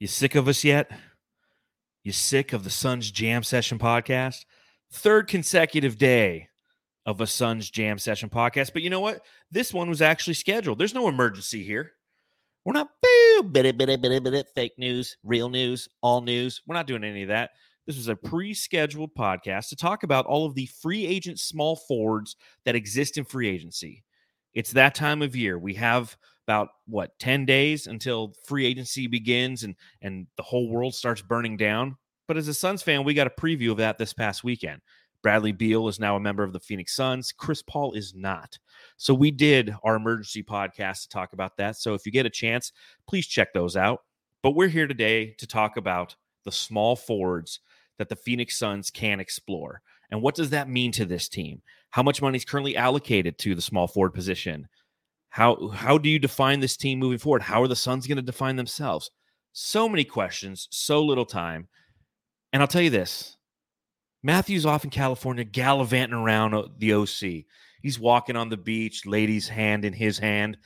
You sick of us yet? You sick of the Suns Jam Session podcast? Third consecutive day of a Suns Jam Session podcast. But you know what? This one was actually scheduled. There's no emergency here. We're not boo, bit it, bit it, bit it, bit it, fake news, real news, all news. We're not doing any of that. This was a pre-scheduled podcast to talk about all of the free agent small forwards that exist in free agency. It's that time of year. We have about what 10 days until free agency begins and and the whole world starts burning down. But as a Suns fan, we got a preview of that this past weekend. Bradley Beal is now a member of the Phoenix Suns. Chris Paul is not. So we did our emergency podcast to talk about that. So if you get a chance, please check those out. But we're here today to talk about the small forwards that the Phoenix Suns can explore. And what does that mean to this team? How much money is currently allocated to the small forward position? How how do you define this team moving forward? How are the Suns going to define themselves? So many questions, so little time. And I'll tell you this. Matthew's off in California gallivanting around the OC. He's walking on the beach, lady's hand in his hand.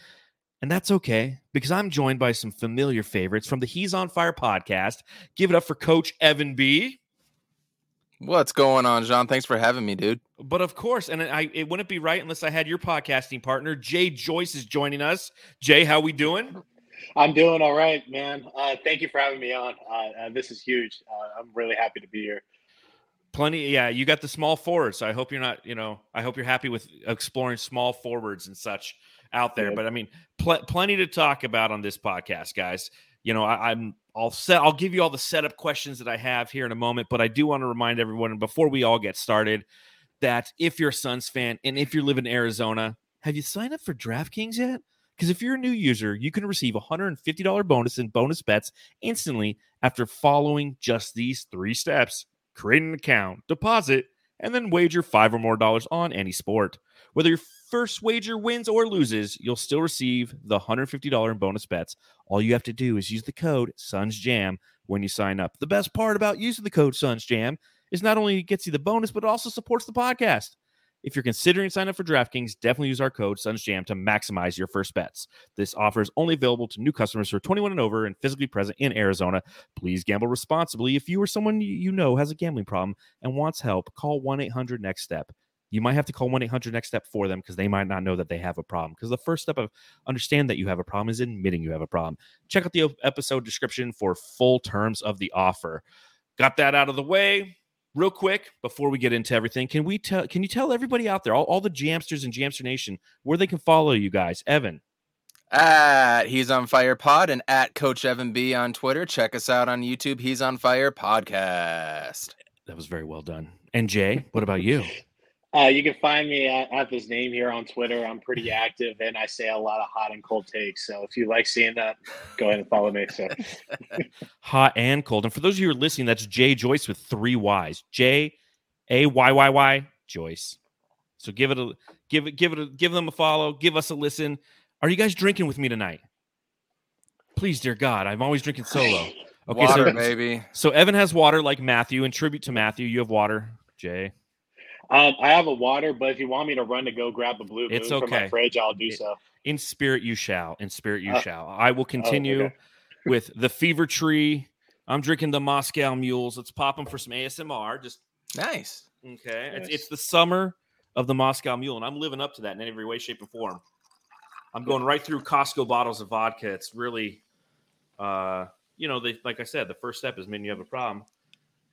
And that's okay because I'm joined by some familiar favorites from the He's on Fire podcast. Give it up for Coach Evan B. What's going on, John? Thanks for having me, dude. But of course, and I it wouldn't be right unless I had your podcasting partner, Jay Joyce, is joining us. Jay, how we doing? I'm doing all right, man. Uh, thank you for having me on. Uh, uh, this is huge. Uh, I'm really happy to be here. Plenty, yeah. You got the small forwards, so I hope you're not, you know, I hope you're happy with exploring small forwards and such out there. Yeah. But I mean, pl- plenty to talk about on this podcast, guys you know, I, am I'll set I'll give you all the setup questions that I have here in a moment, but I do want to remind everyone before we all get started that if you're a Suns fan and if you live in Arizona, have you signed up for DraftKings yet? Because if you're a new user, you can receive a $150 bonus in bonus bets instantly after following just these three steps: create an account, deposit, and then wager five or more dollars on any sport. Whether your first wager wins or loses, you'll still receive the $150 in bonus bets. All you have to do is use the code SUNSJAM when you sign up. The best part about using the code SUNSJAM is not only it gets you the bonus, but also supports the podcast. If you're considering signing up for DraftKings, definitely use our code SUNSJAM to maximize your first bets. This offer is only available to new customers who are 21 and over and physically present in Arizona. Please gamble responsibly. If you or someone you know has a gambling problem and wants help, call 1 800 NEXT STEP. You might have to call 1 800 NEXT STEP for them because they might not know that they have a problem. Because the first step of understand that you have a problem is admitting you have a problem. Check out the episode description for full terms of the offer. Got that out of the way real quick before we get into everything can we tell can you tell everybody out there all, all the jamsters and jamster nation where they can follow you guys evan at he's on fire pod and at coach evan b on twitter check us out on youtube he's on fire podcast that was very well done and jay what about you Uh, you can find me at, at, this name here on Twitter. I'm pretty active and I say a lot of hot and cold takes. So if you like seeing that, go ahead and follow me. So hot and cold. And for those of you who are listening, that's Jay Joyce with three Y's. J A Y Y Y Joyce. So give it a give it give it a give them a follow. Give us a listen. Are you guys drinking with me tonight? Please, dear God, I'm always drinking solo. Okay, water, so, baby. So Evan has water like Matthew. In tribute to Matthew, you have water, Jay. Um, I have a water, but if you want me to run to go grab a blue moon it's okay. from my fridge, I'll do so. In spirit, you shall. In spirit, you uh, shall. I will continue oh, okay. with the Fever Tree. I'm drinking the Moscow Mules. Let's pop them for some ASMR. Just nice. Okay, nice. It's, it's the summer of the Moscow Mule, and I'm living up to that in every way, shape, and form. I'm going right through Costco bottles of vodka. It's really, uh, you know, they, like I said, the first step is when you have a problem.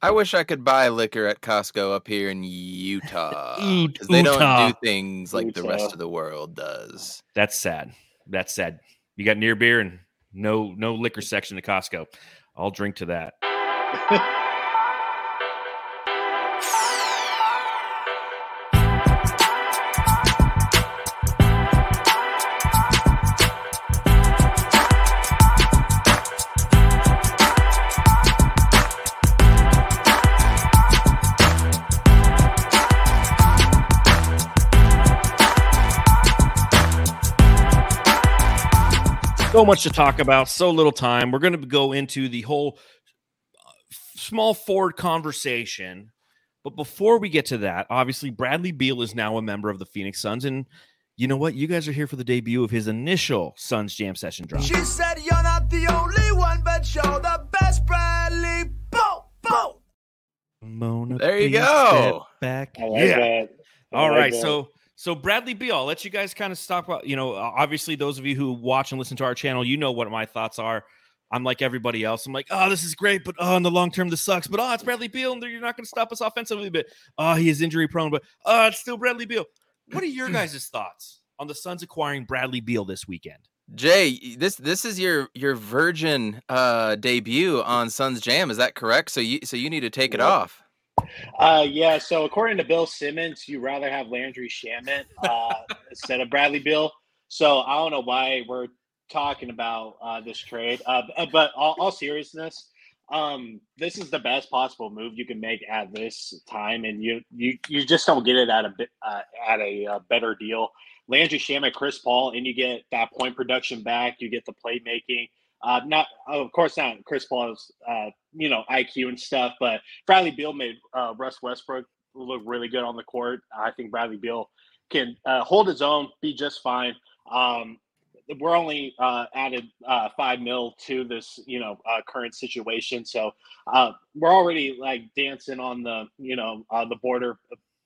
I wish I could buy liquor at Costco up here in Utah because they don't do things like Utah. the rest of the world does. That's sad. That's sad. You got near beer and no no liquor section at Costco. I'll drink to that. so much to talk about, so little time. We're going to go into the whole uh, small forward conversation. But before we get to that, obviously, Bradley Beal is now a member of the Phoenix Suns. And you know what? You guys are here for the debut of his initial Suns Jam Session drop. She said, You're not the only one, but you're the best, Bradley. Boom, boom. Mona, there you go. Back. Like yeah. That. All like right, that. So so Bradley Beal, I'll let you guys kind of stop. You know, obviously those of you who watch and listen to our channel, you know what my thoughts are. I'm like everybody else. I'm like, oh, this is great, but oh, in the long term, this sucks. But oh, it's Bradley Beal, and you're not going to stop us offensively. But oh, he is injury prone. But oh, it's still Bradley Beal. What are your guys' thoughts on the Suns acquiring Bradley Beal this weekend? Jay, this this is your your virgin uh debut on Suns Jam. Is that correct? So you so you need to take it off. Uh, yeah. So according to Bill Simmons, you rather have Landry Shamet uh, instead of Bradley Bill. So I don't know why we're talking about uh, this trade. Uh, but all, all seriousness, um, this is the best possible move you can make at this time, and you you you just don't get it at a uh, at a uh, better deal. Landry Shamet, Chris Paul, and you get that point production back. You get the playmaking. Uh, not of course not Chris Paul's uh, you know IQ and stuff, but Bradley Beal made uh, Russ Westbrook look really good on the court. I think Bradley Beal can uh, hold his own, be just fine. Um, we're only uh, added uh, five mil to this, you know, current situation, so we're already like dancing on the, you know, the border,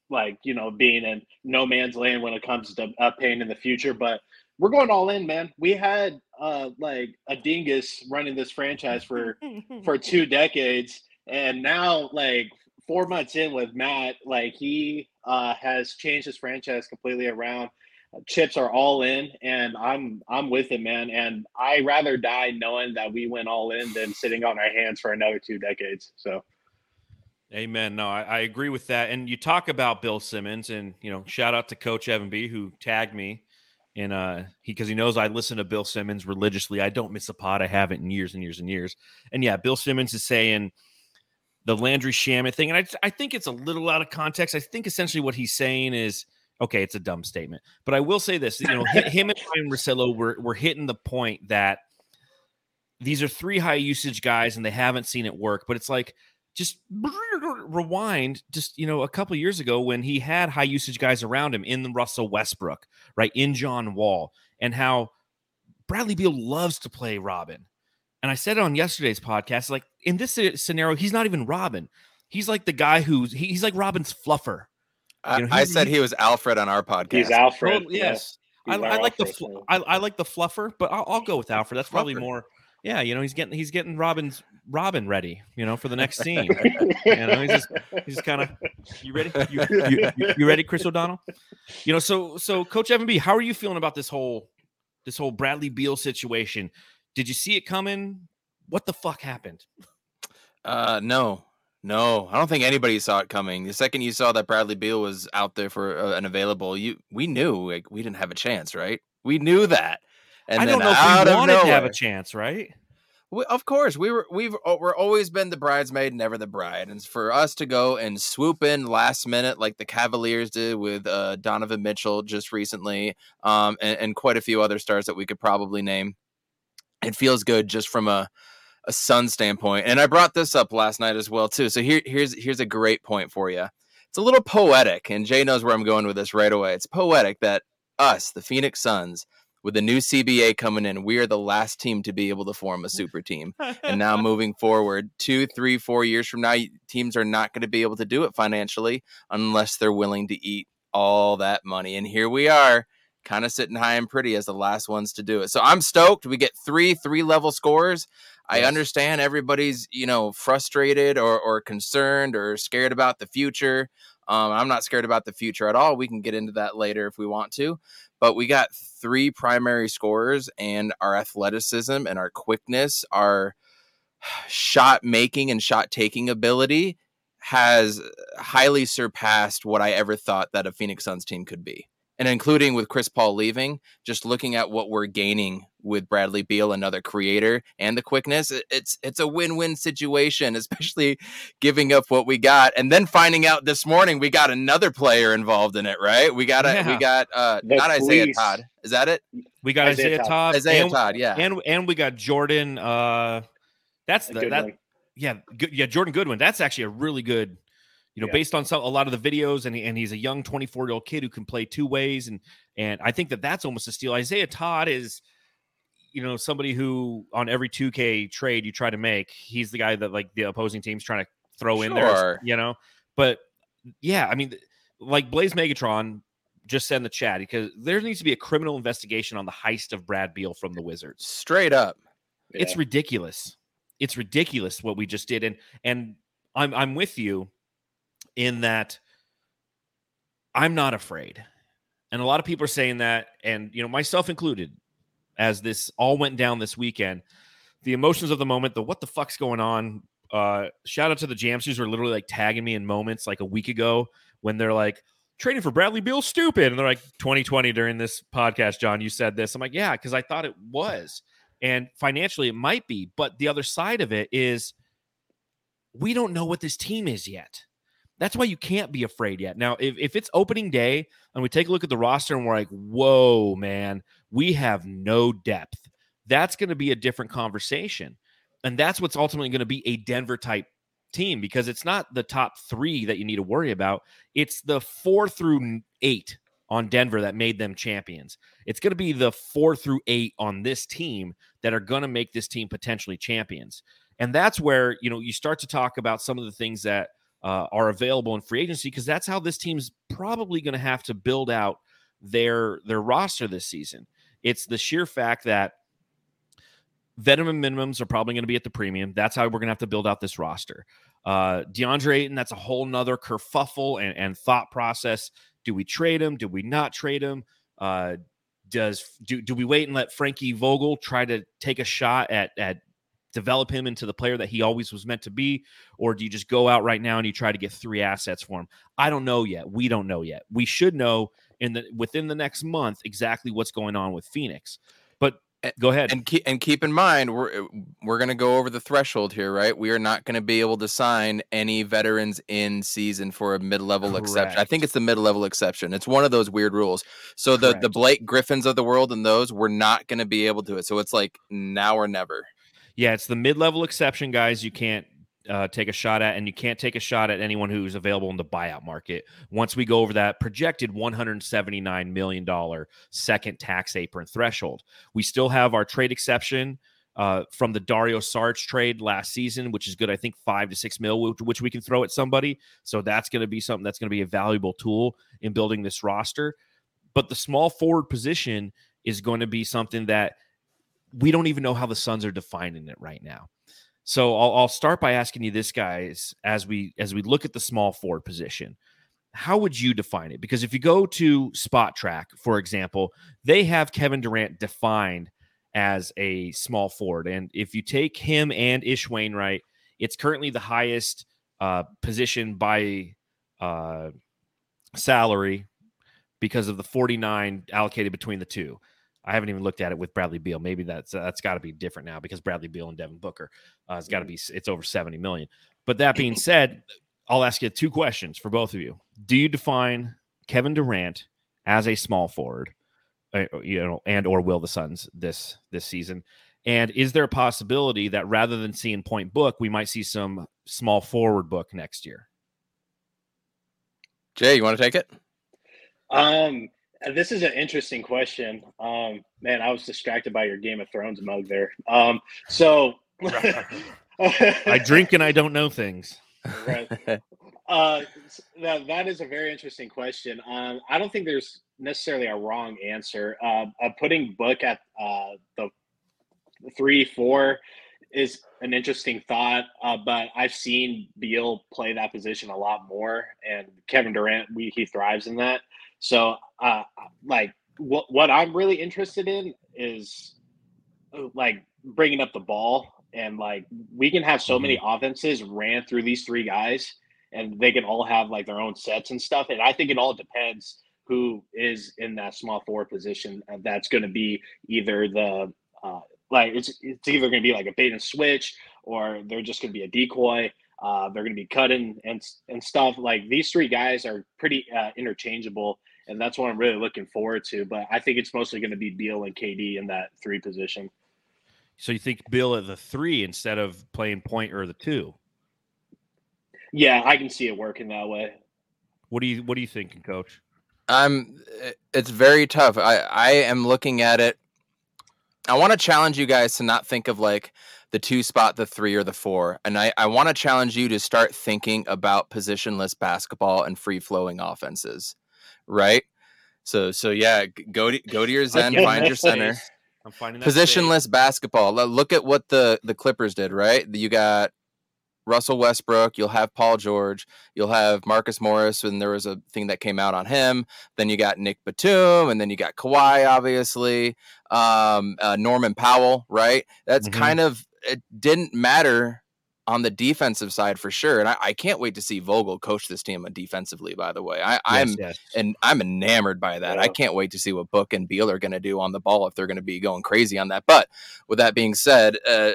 like you know, being in no man's land when it comes to paying in the future. But we're going all in, man. We had uh, like a dingus running this franchise for for two decades and now like four months in with matt like he uh has changed his franchise completely around chips are all in and i'm i'm with it man and i rather die knowing that we went all in than sitting on our hands for another two decades so Amen. No, I, I agree with that. And you talk about Bill Simmons, and you know, shout out to Coach Evan B, who tagged me, and uh, he because he knows I listen to Bill Simmons religiously. I don't miss a pod. I haven't in years and years and years. And yeah, Bill Simmons is saying the Landry Shamet thing, and I I think it's a little out of context. I think essentially what he's saying is. Okay, it's a dumb statement, but I will say this: you know, him and Ryen Russillo were were hitting the point that these are three high usage guys, and they haven't seen it work. But it's like just rewind just you know a couple years ago when he had high usage guys around him in Russell Westbrook, right? In John Wall, and how Bradley Beal loves to play Robin. And I said it on yesterday's podcast, like in this scenario, he's not even Robin. He's like the guy who's he- he's like Robin's fluffer. I, You know, I he's- said he was Alfred on our podcast. he's alfred Well, yes, I, He's our I like the Alfred, fl- I, I like the fluffer, but I'll, I'll go with Alfred. That's probably more. Yeah, you know, he's getting he's getting Robin's Robin ready, you know, for the next scene. You know, he's just he's kind of you ready? You, you, you, you ready, Chris O'Donnell? You know, so so Coach Evan B, how are you feeling about this whole this whole Bradley Beal situation? Did you see it coming? What the fuck happened? Uh, no, no, I don't think anybody saw it coming. The second you saw that Bradley Beal was out there for uh, and available, you we knew like we didn't have a chance, right? We knew that. And I don't know if we of wanted to have a chance, right? We, of course, we were we've uh, we're always been the bridesmaid, never the bride, and for us to go and swoop in last minute like the Cavaliers did with uh, Donovan Mitchell just recently, um, and, and quite a few other stars that we could probably name, it feels good just from a a Sun standpoint. And I brought this up last night as well too. So here here's here's a great point for you. It's a little poetic, and Jay knows where I'm going with this right away. It's poetic that us, the Phoenix Suns, with the new CBA coming in, we are the last team to be able to form a super team. And now moving forward, two, three, four years from now, teams are not going to be able to do it financially unless they're willing to eat all that money. And here we are, kind of sitting high and pretty as the last ones to do it. So I'm stoked. We get three three level scores. I understand everybody's, you know, frustrated or, or concerned or scared about the future. Um, I'm not scared about the future at all. We can get into that later if we want to. But we got three primary scorers, and our athleticism and our quickness, our shot making and shot taking ability has highly surpassed what I ever thought that a Phoenix Suns team could be. And including with Chris Paul leaving, just looking at what we're gaining with Bradley Beal, another creator, and the quickness, it's it's a win-win situation, especially giving up what we got and then finding out this morning we got another player involved in it, right? We got a, Yeah. we got uh The not Isaiah. Todd. Is that it? We got Isaiah Isaiah, Todd. Todd, Isaiah and, Todd, yeah. and and we got Jordan. Uh, that's the, that one. yeah good, yeah Jordan Goodwin. That's actually a really good. You know, Yeah. based on some, a lot of the videos, and and he's a young 24 year old kid who can play two ways, and and I think that that's almost a steal. Isaiah Todd is, you know, somebody who on every 2K trade you try to make, he's the guy that like the opposing team's trying to throw in there, you know. But yeah, I mean, like Blaze Megatron just said in the chat, because there needs to be a criminal investigation on the heist of Brad Beal from the Wizards. Straight up. Yeah. It's ridiculous. It's ridiculous what we just did. And and I'm I'm with you in that I'm not afraid. And a lot of people are saying that, and you know, myself included, as this all went down this weekend, the emotions of the moment, the what the fuck's going on. Uh, shout out to the Jamsters who are literally like tagging me in moments like a week ago when they're like, trading for Bradley Beal stupid. And they're like, 2020 during this podcast, John, you said this. I'm like, yeah, because I thought it was. And financially, it might be. But the other side of it is we don't know what this team is yet. That's why you can't be afraid yet. Now, if, if it's opening day and we take a look at the roster and we're like, whoa, man, we have no depth, that's going to be a different conversation. And that's what's ultimately going to be a Denver type team because it's not the top three that you need to worry about. It's the four through eight on Denver that made them champions. It's going to be the four through eight on this team that are going to make this team potentially champions. And that's where, you know, you start to talk about some of the things that uh, are available in free agency because that's how this team's probably going to have to build out their their roster this season. It's the sheer fact that veteran minimums are probably going to be at the premium. That's how we're going to have to build out this roster. Uh, DeAndre Ayton, that's a whole nother kerfuffle and, and thought process. Do we trade him? Do we not trade him? Uh, does do do we wait and let Frankie Vogel try to take a shot at at develop him into the player that he always was meant to be? Or do you just go out right now and you try to get three assets for him? I don't know yet. We don't know yet. We should know in the within the next month exactly what's going on with phoenix. But go ahead. and keep, and keep in mind we're uh, we're going to go over the threshold here right? We are not going to be able to sign any veterans in season for a mid-level Correct. exception. I think it's the mid-level exception. It's one of those weird rules. So the the blake griffins of the world and those we're not going to be able to it. So it's like now or never yeah, it's the mid-level exception guys you can't uh, take a shot at, and you can't take a shot at anyone who's available in the buyout market. Once we go over that projected $179 million second tax apron threshold, we still have our trade exception uh, from the Dario Saric trade last season, which is good. I think five to six mil, which, which we can throw at somebody. So that's going to be something that's going to be a valuable tool in building this roster. But the small forward position is going to be something that we don't even know how the Suns are defining it right now. So I'll, I'll start by asking you this, guys, as we as we look at the small forward position. How would you define it? Because if you go to Spotrac, for example, they have Kevin Durant defined as a small forward, and if you take him and Ish Wainright, it's currently the highest uh, position by uh, salary because of the 49 allocated between the two. I haven't even looked at it with Bradley Beal. Maybe that's uh, that's got to be different now because Bradley Beal and Devin Booker, uh, it's got to be it's over seventy million. But that being said, I'll ask you two questions for both of you. Do you define Kevin Durant as a small forward, uh, you know, and or will the Suns this this season? And is there a possibility that rather than seeing point book, we might see some small forward book next year? Jay, you want to take it? Um, this is an interesting question. Um, man, I was distracted by your Game of Thrones mug there. Um, so I drink and I don't know things. Right. Uh, that, that is a very interesting question. Um, I don't think there's necessarily a wrong answer. Uh, uh, putting Book at uh, the three, four is an interesting thought, uh, but I've seen Beal play that position a lot more, and Kevin Durant, we, he thrives in that. So, uh, like, what what I'm really interested in is like bringing up the ball, and like we can have so mm-hmm. many offenses ran through these three guys, and they can all have like their own sets and stuff. And I think it all depends who is in that small forward position. Uh, that's going to be either the uh, like it's it's either going to be like a bait and switch, or they're just going to be a decoy. Uh, they're going to be cutting and and stuff. Like these three guys are pretty uh, interchangeable, and that's what I'm really looking forward to. But I think it's mostly going to be Beal and KD in that three position. So you think Bill at the three instead of playing point or the two? Yeah, I can see it working that way. What do you What are you thinking, Coach? I'm. It's very tough. I I am looking at it. I want to challenge you guys to not think of like the two spot, the three, or the four. And I, I want to challenge you to start thinking about positionless basketball and free flowing offenses, right? So so yeah, go to go to your Zen, find your center. I'm finding positionless basketball. Look at what the the Clippers did, right? You got Russell Westbrook, you'll have Paul George, you'll have Marcus Morris, and there was a thing that came out on him. Then you got Nick Batum, and then you got Kawhi, obviously, um, uh, Norman Powell, right? That's mm-hmm. kind of it didn't matter on the defensive side for sure. And I, I, can't wait to see Vogel coach this team defensively. By the way, I, am yes. and I'm enamored by that. Yeah. I can't wait to see what Book and Beal are going to do on the ball if they're going to be going crazy on that. But with that being said, uh,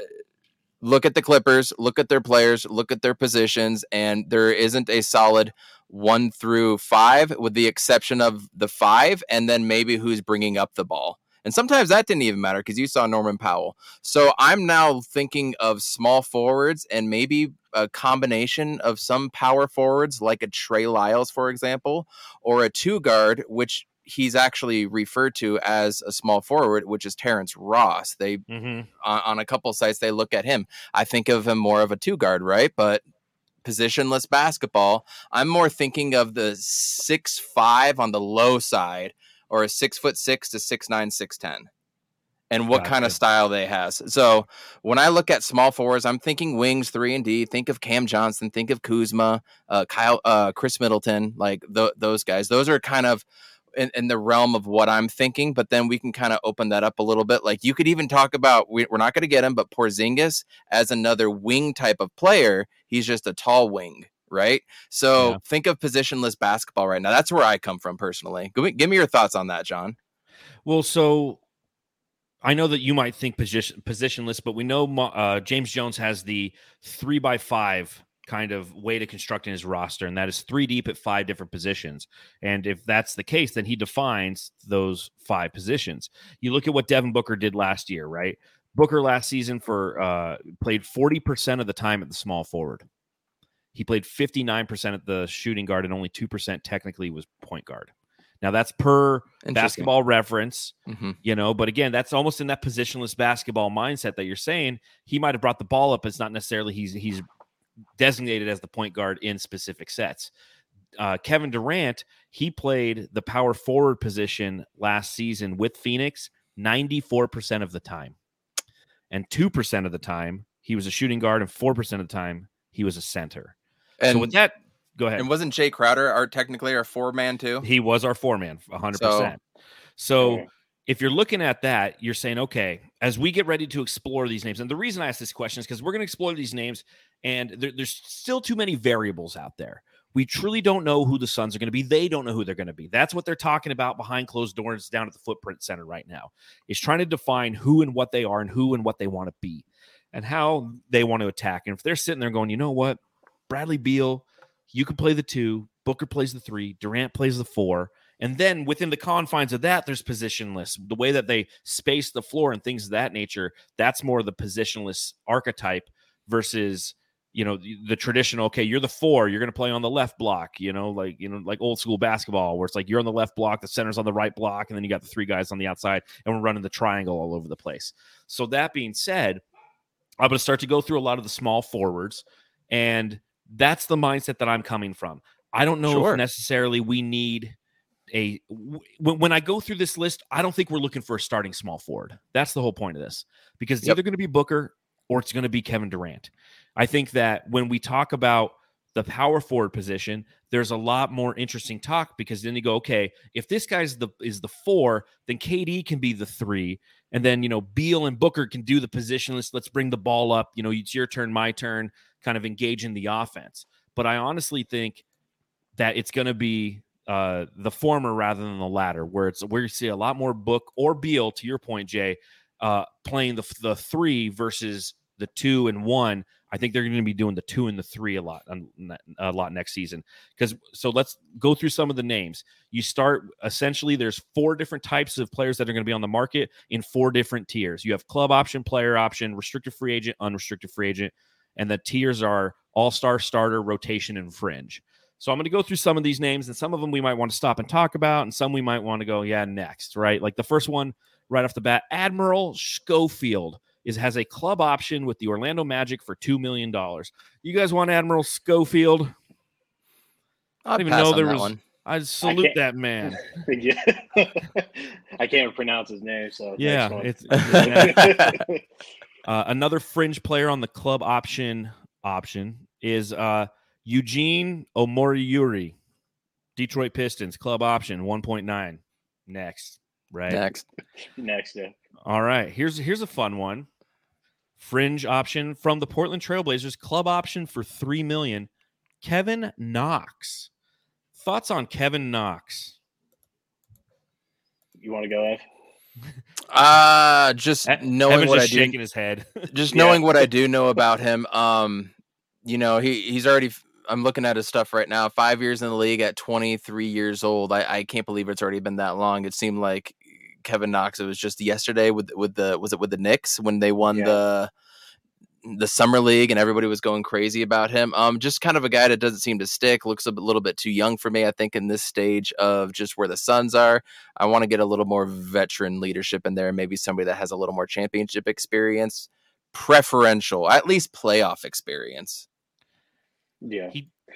look at the Clippers, look at their players, look at their positions, and there isn't a solid one through five, with the exception of the five, and then maybe who's bringing up the ball. And sometimes that didn't even matter because you saw Norman Powell. So I'm now thinking of small forwards and maybe a combination of some power forwards like a Trey Lyles, for example, or a two guard, which he's actually referred to as a small forward, which is Terrence Ross. They mm-hmm. on, on, a couple sites they look at him. I think of him more of a two guard, right? But positionless basketball. I'm more thinking of the six five on the low side, or a six foot six to six nine, six ten. And what gotcha. kind of style they has. So when I look at small fours, I'm thinking wings three and D. Think of Cam Johnson. Think of Kuzma, uh, Kyle, uh, Khris Middleton. Like th- those guys. Those are kind of in, in, the realm of what I'm thinking, but then we can kind of open that up a little bit. Like you could even talk about we, are not going to get him, but Porzingis as another wing type of player. He's just a tall wing, right? So yeah. think of positionless basketball right now. That's where I come from personally. Give me, give me your thoughts on that, John. Well, so I know that you might think position positionless, but we know uh, James Jones has the three by five kind of way to constructing his roster, and that is three deep at five different positions. And if that's the case, then he defines those five positions. You look at what Devin Booker did last year, right? Booker last season for uh, played 40% of the time at the small forward. He played 59% at the shooting guard and only 2% technically was point guard. Now that's per basketball reference, mm-hmm. you know, but again, that's almost in that positionless basketball mindset that you're saying he might have brought the ball up. It's not necessarily he's he's designated as the point guard in specific sets. Uh, Kevin Durant, he played the power forward position last season with Phoenix 94% of the time. And 2% of the time, he was a shooting guard, and 4% of the time, he was a center. And so with that, go ahead. And wasn't Jay Crowder our technically our four man too? He was our four man, 100%. So, so if you're looking at that, you're saying, okay, as we get ready to explore these names, and the reason I ask this question is because we're going to explore these names, and there, there's still too many variables out there. We truly don't know who the Suns are going to be. They don't know who they're going to be. That's what they're talking about behind closed doors down at the Footprint Center right now. Is trying to define who and what they are, and who and what they want to be, and how they want to attack. And if they're sitting there going, you know what, Bradley Beal, you can play the two, Booker plays the three, Durant plays the four and then within the confines of that, there's positionless. The way that they space the floor and things of that nature, that's more the positionless archetype versus you know the, the traditional okay you're the four you're going to play on the left block you know like you know like old school basketball where it's like you're on the left block the center's on the right block and then you got the three guys on the outside and we're running the triangle all over the place so that being said i'm going to start to go through a lot of the small forwards and that's the mindset that i'm coming from i don't know sure. if necessarily we need a when, when I go through this list, I don't think we're looking for a starting small forward. That's the whole point of this because it's yep. either going to be Booker or it's going to be Kevin Durant. I think that when we talk about the power forward position, there's a lot more interesting talk because then you go, okay, if this guy's the is the four, then KD can be the three, and then you know Beal and Booker can do the position. Let's let's bring the ball up. You know, it's your turn, my turn, kind of engage in the offense. But I honestly think that it's going to be uh, the former rather than the latter, where it's where you see a lot more Book or Beal, to your point, Jay, uh, playing the the three versus the two and one. I think they're going to be doing the two and the three a lot a lot next season. Because so let's go through some of the names. You start essentially. There's four different types of players that are going to be on the market in four different tiers. You have club option, player option, restricted free agent, unrestricted free agent, and the tiers are all star, starter, rotation, and fringe. So I'm going to go through some of these names, and some of them we might want to stop and talk about, and some we might want to go, yeah, next, right? Like the first one right off the bat, Admiral Schofield. is has a club option with the Orlando Magic for two million dollars. You guys want Admiral Schofield? I don't even know there was- one. I salute can't- that man. yeah. I can't pronounce his name, so Yeah, next it's one. uh, another fringe player on the club option option is uh, Eugene Omoruyi, Detroit Pistons club option one point nine. Next, right? Next. next, yeah. All right. Here's here's a fun one. Fringe option from the Portland Trailblazers, club option for three million. Kevin Knox. Thoughts on Kevin Knox? You want to go, Ev? Uh just knowing Evan's what I just do, shaking his head. just Yeah. knowing what I do know about him. Um, you know, he he's already. I'm looking at his stuff right now. Five years in the league at 23 years old. I, I can't believe it's already been that long. It seemed like Kevin Knox. It was just yesterday with with the was it with the Knicks when they won Yeah. the the summer league and everybody was going crazy about him. Um, just kind of a guy that doesn't seem to stick. Looks a little bit too young for me. I think in this stage of just where the Suns are, I want to get a little more veteran leadership in there. Maybe somebody that has a little more championship experience, preferential, at least playoff experience. Yeah.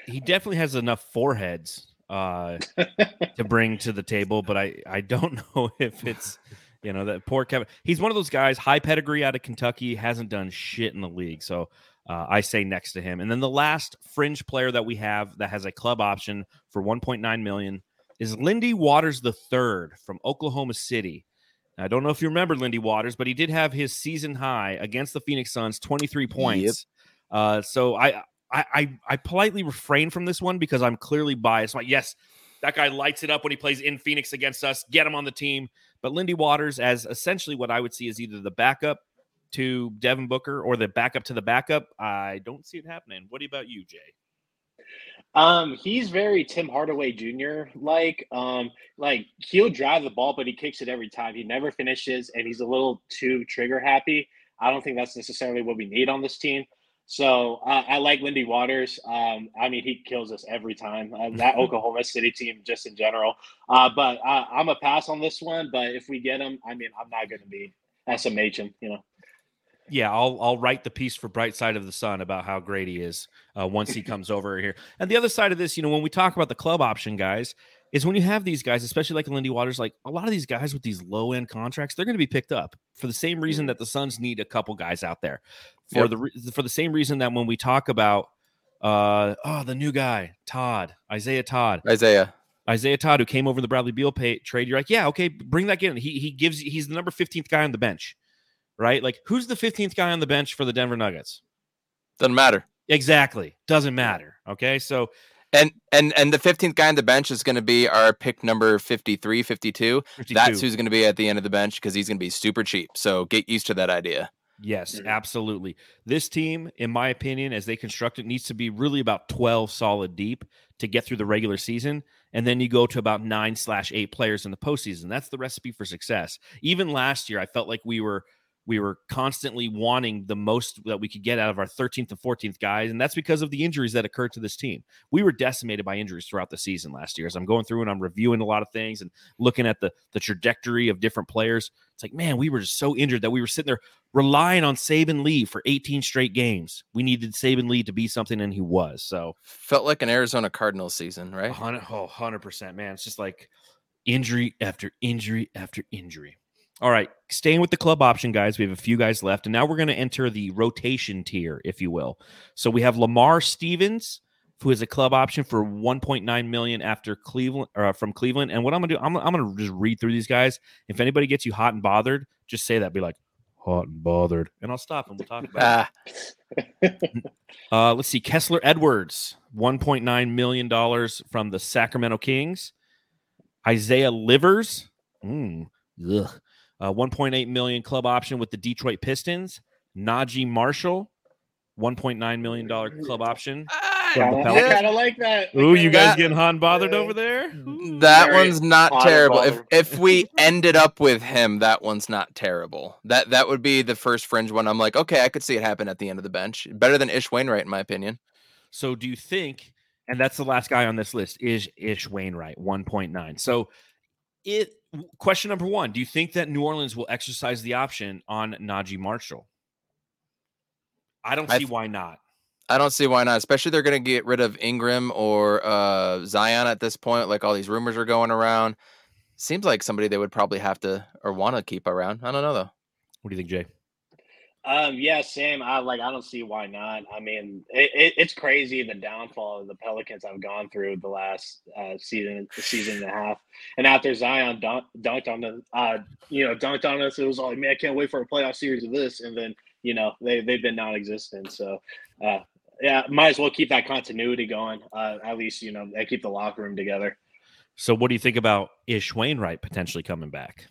he definitely has enough foreheads uh, to bring to the table, but I I don't know if it's you know that poor Kevin. He's one of those guys, high pedigree out of Kentucky, hasn't done shit in the league, so uh, I say next to him. And then the last fringe player that we have that has a club option for 1.9 million is Lindy Waters the third from Oklahoma City. Now, I don't know if you remember Lindy Waters, but he did have his season high against the Phoenix Suns, 23 points. Uh, so I, I, I, I politely refrain from this one because I'm clearly biased. Like, yes, that guy lights it up when he plays in Phoenix against us. Get him on the team. But Lindy Waters, as essentially what I would see is either the backup to Devin Booker or the backup to the backup, I don't see it happening. What about you, Jay? Um, he's very Tim Hardaway Jr. like. Um, like he'll drive the ball, but he kicks it every time. He never finishes, and he's a little too trigger happy. I don't think that's necessarily what we need on this team. So uh, I like Lindy Waters. Um, I mean, he kills us every time. Uh, that Oklahoma City team, just in general. Uh, but uh, I'm a pass on this one. But if we get him, I mean, I'm not going to be SMH him. You know. Yeah, I'll I'll write the piece for Bright Side of the Sun about how great he is uh, once he comes over here. And the other side of this, you know, when we talk about the club option guys, is when you have these guys, especially like Lindy Waters, like a lot of these guys with these low end contracts, they're going to be picked up for the same reason that the Suns need a couple guys out there. For Yep. the for the same reason that when we talk about uh oh the new guy Todd Isaiah Todd Isaiah. Isaiah Todd who came over the Bradley Beal pay, trade, you're like, yeah, okay, bring that in. He he gives he's the number 15th guy on the bench, right? Like, who's the 15th guy on the bench for the Denver Nuggets? Doesn't matter. Exactly, doesn't matter. Okay, so And and and the 15th guy on the bench is going to be our pick number 53, 52. 52. That's who's going to be at the end of the bench because he's going to be super cheap. So get used to that idea. Yes, Mhm. absolutely. This team, in my opinion, as they construct it, needs to be really about 12 solid deep to get through the regular season. And then you go to about nine slash eight players in the postseason. That's the recipe for success. Even last year, I felt like we were we were constantly wanting the most that we could get out of our 13th and 14th guys. And that's because of the injuries that occurred to this team. We were decimated by injuries throughout the season last year. As I'm going through and I'm reviewing a lot of things and looking at the the trajectory of different players, it's like, man, we were just so injured that we were sitting there relying on Saben Lee for 18 straight games. We needed Saben Lee to be something, and he was. So, Felt like an Arizona Cardinals season, right? 100, oh, 100%, man. It's just like injury after injury after injury. All right, staying with the club option, guys. We have a few guys left, and now we're going to enter the rotation tier, if you will. So we have Lamar Stevens, who is a club option for 1.9 million after Cleveland or uh, from Cleveland. And what I'm gonna do, I'm, I'm gonna just read through these guys. If anybody gets you hot and bothered, just say that. Be like hot and bothered, and I'll stop and we'll talk about it. Ah, Uh, let's see. Kessler Edwards, $1.9 million from the Sacramento Kings. Isaiah Livers, mm, ugh, uh, 1.8 million club option with the Detroit Pistons. Naji Marshall, $1.9 million club option. ah, From I Pelicans. kind of like that. Ooh, you guys like getting hot and bothered Yeah. over there? Ooh. that one's not terrible. If if we ended up with him, that one's not terrible. That that would be the first fringe one. I'm like, okay, I could see it happen at the end of the bench. Better than Ish Wainright, in my opinion. So do you think, and that's the last guy on this list, is Ish Wainright, 1.9. So it question number one, do you think that New Orleans will exercise the option on Naji Marshall? I don't I see th- why not. I don't see why not. Especially they're going to get rid of Ingram or uh, Zion at this point. Like all these rumors are going around. Seems like somebody they would probably have to or want to keep around. I don't know though. What do you think, Jay? Um, yeah, same. I like. I don't see why not. I mean, it, it, it's crazy the downfall of the Pelicans I've gone through the last uh, season, season and a half. And after Zion dunk, dunked on the, uh, you know, dunked on us, it was like, man, I can't wait for a playoff series of this. And then, you know, they they've been non-existent. So, uh, yeah, might as well keep that continuity going. Uh, at least, you know, they keep the locker room together. So, what do you think about Ish Wainright potentially coming back?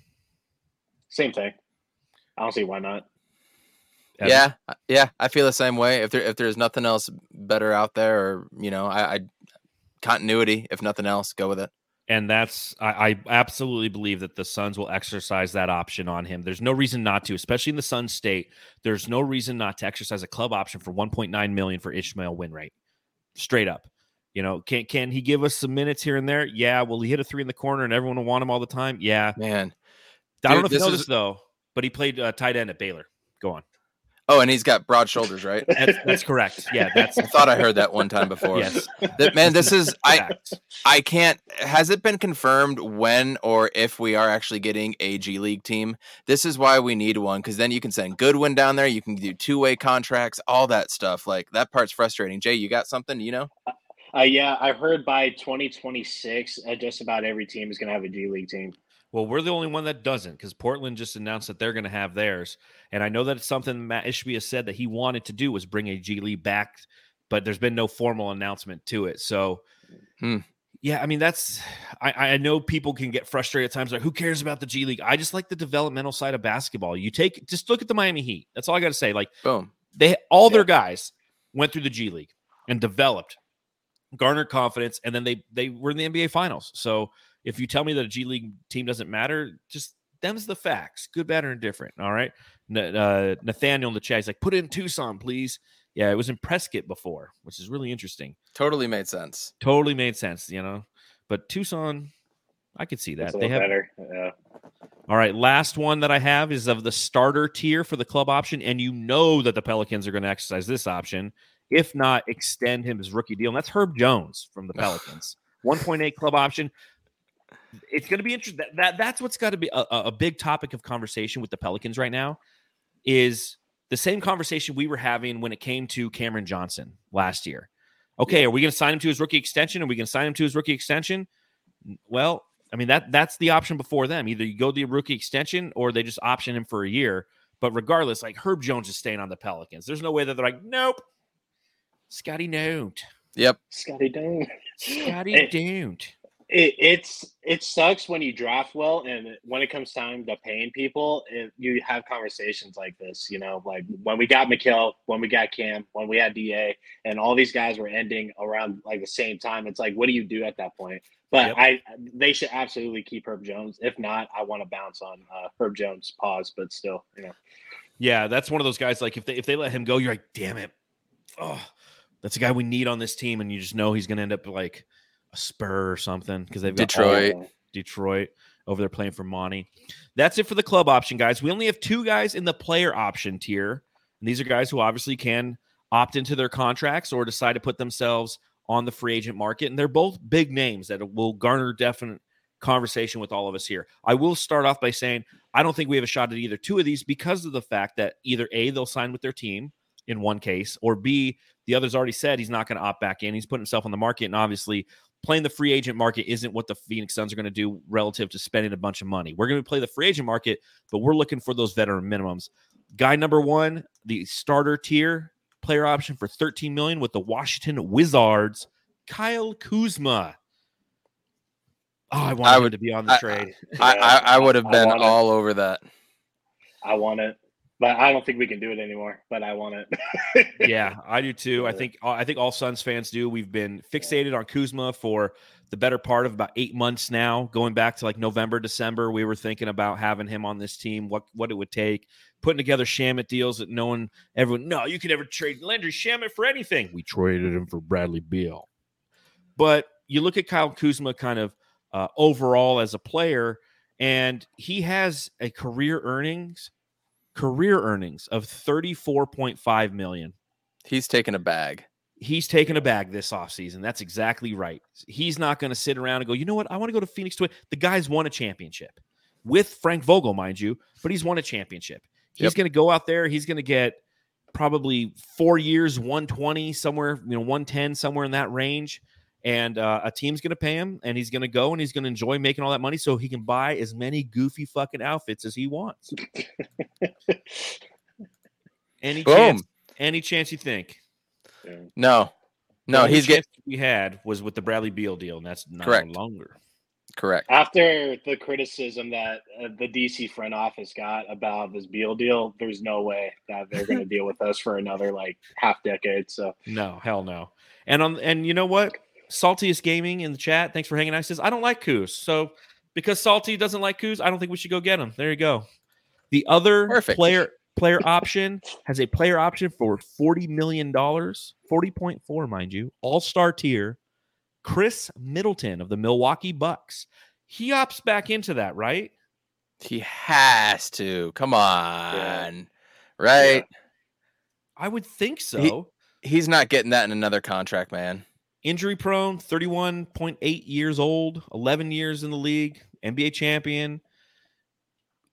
Same thing. I don't see why not. Evan? Yeah, yeah, I feel the same way. If there if there's nothing else better out there, or you know, I, I continuity. If nothing else, go with it. And that's I, I absolutely believe that the Suns will exercise that option on him. There's no reason not to, especially in the Sun state. There's no reason not to exercise a club option for 1.9 million for Ishmail Wainright. Straight up. You know, can can he give us some minutes here and there? Yeah. Will he hit a three in the corner and everyone will want him all the time? Yeah. Man. I don't Dude, know if you this know is- this though, but he played uh, tight end at Baylor. Go on. Oh, and he's got broad shoulders, right? That's, that's correct. Yeah, that's I thought I heard that one time before. yes. That- man, this is I I can't. Has it been confirmed when or if we are actually getting a G League team? This is why we need one because then you can send Goodwin down there. You can do two way contracts, all that stuff. Like that part's frustrating. Jay, you got something? You know? Uh, yeah, I heard by 2026, uh, just about every team is going to have a G League team. Well, we're the only one that doesn't because Portland just announced that they're going to have theirs, and I know that it's something Mat Ishbia said that he wanted to do was bring a G League back, but there's been no formal announcement to it. So, Hmm. yeah, I mean that's I, I know people can get frustrated at times like who cares about the G League? I just like the developmental side of basketball. You take just look at the Miami Heat. That's all I got to say. Like Boom. they all their guys went through the G League and developed, garnered confidence, and then they they were in the NBA Finals. So if you tell me that a G League team doesn't matter, just them's the facts, good, bad, or indifferent. All right. N- uh, Nathaniel in the chat, he's like, put it in Tucson, please. Yeah, it was in Prescott before, which is really interesting. Totally made sense. Totally made sense, you know. But Tucson, I could see that It's a they have. better. Yeah. All right, last one that I have is of the starter tier for the club option, and you know that the Pelicans are going to exercise this option. If not, extend him his rookie deal, and that's Herb Jones from the Pelicans. 1.8 club option. It's going to be interesting. That, that that's what's got to be a, a a big topic of conversation with the Pelicans right now. Is the same conversation we were having when it came to Cameron Johnson last year. Okay, are we going to sign him to his rookie extension? Are we going to sign him to his rookie extension? Well, I mean that that's the option before them. Either you go the rookie extension or they just option him for a year. But regardless, like Herb Jones is staying on the Pelicans. There's no way that they're like, nope, Scotty don't, Yep. Scotty Dang. Scotty It- don't. It, it's it sucks when you draft well, and when it comes time to paying people, it, you have conversations like this. You know, like when we got Mikal, when we got Cam, when we had Da, and all these guys were ending around like the same time. It's like, what do you do at that point? But Yep. I, they should absolutely keep Herb Jones. If not, I want to bounce on uh, Herb Jones. Pause, but still, you know. Yeah, that's one of those guys. Like if they if they let him go, you're like, damn it, oh, that's a guy we need on this team, and you just know he's going to end up like Spur or something because they've got Detroit. Detroit over there playing for Monty. That's it for the club option, guys. We only have two guys in the player option tier. And these are guys who obviously can opt into their contracts or decide to put themselves on the free agent market. And they're both big names that will garner definite conversation with all of us here. I will start off by saying I don't think we have a shot at either two of these because of the fact that either A, they'll sign with their team in one case, or B, the other's already said he's not going to opt back in. He's putting himself on the market. And obviously, playing the free agent market isn't what the Phoenix Suns are going to do relative to spending a bunch of money. We're going to play the free agent market, but we're looking for those veteran minimums. Guy number one, the starter tier player option for 13 million with the Washington Wizards, Kyle Kuzma. Oh, I want I him would- to be on the I- trade. I, Yeah, I, I would have I been it. all over that. I want it, but I don't think we can do it anymore. But I want it. yeah, I do too. I think I think all Suns fans do. We've been fixated on Kuzma for the better part of about eight months now. Going back to like November, December, we were thinking about having him on this team. What what it would take, putting together Shamet deals that no one, everyone, no, you can never trade Landry Shamet for anything. We traded him for Bradley Beal, but you look at Kyle Kuzma kind of uh, overall as a player, and he has a career earnings career earnings of 34.5 million He's taking a bag. He's taking a bag this offseason. That's exactly right. He's not going to sit around and go, you know what? I want to go to Phoenix to win. The guy's won a championship with Frank Vogel, mind you, but he's won a championship. He's Yep. going to go out there. He's going to get probably four years, 120, somewhere, you know, 110, somewhere in that range. And uh, a team's going to pay him, and he's going to go and he's going to enjoy making all that money so he can buy as many goofy fucking outfits as he wants. Any Boom. chance, any chance you think? No, no, only he's getting we had was with the Bradley Beal deal, and that's not Correct. longer. correct. After the criticism that uh, the DC front office got about this Beal deal, there's no way that they're going to deal with us for another like half decade. So No, hell no. And on and you know what? Saltiest Gaming in the chat. Thanks for hanging out. Says I don't like Coos. So because Salty doesn't like Coos, I don't think we should go get him. There you go. The other Perfect. player player option has a player option for forty million dollars, forty point four, mind you, all star tier. Khris Middleton of the Milwaukee Bucks. He opts back into that, right? He has to. Come on. Right? I would think so. He's not getting that in another contract, man. Injury prone, 31.8 years old, 11 years in the league, NBA champion.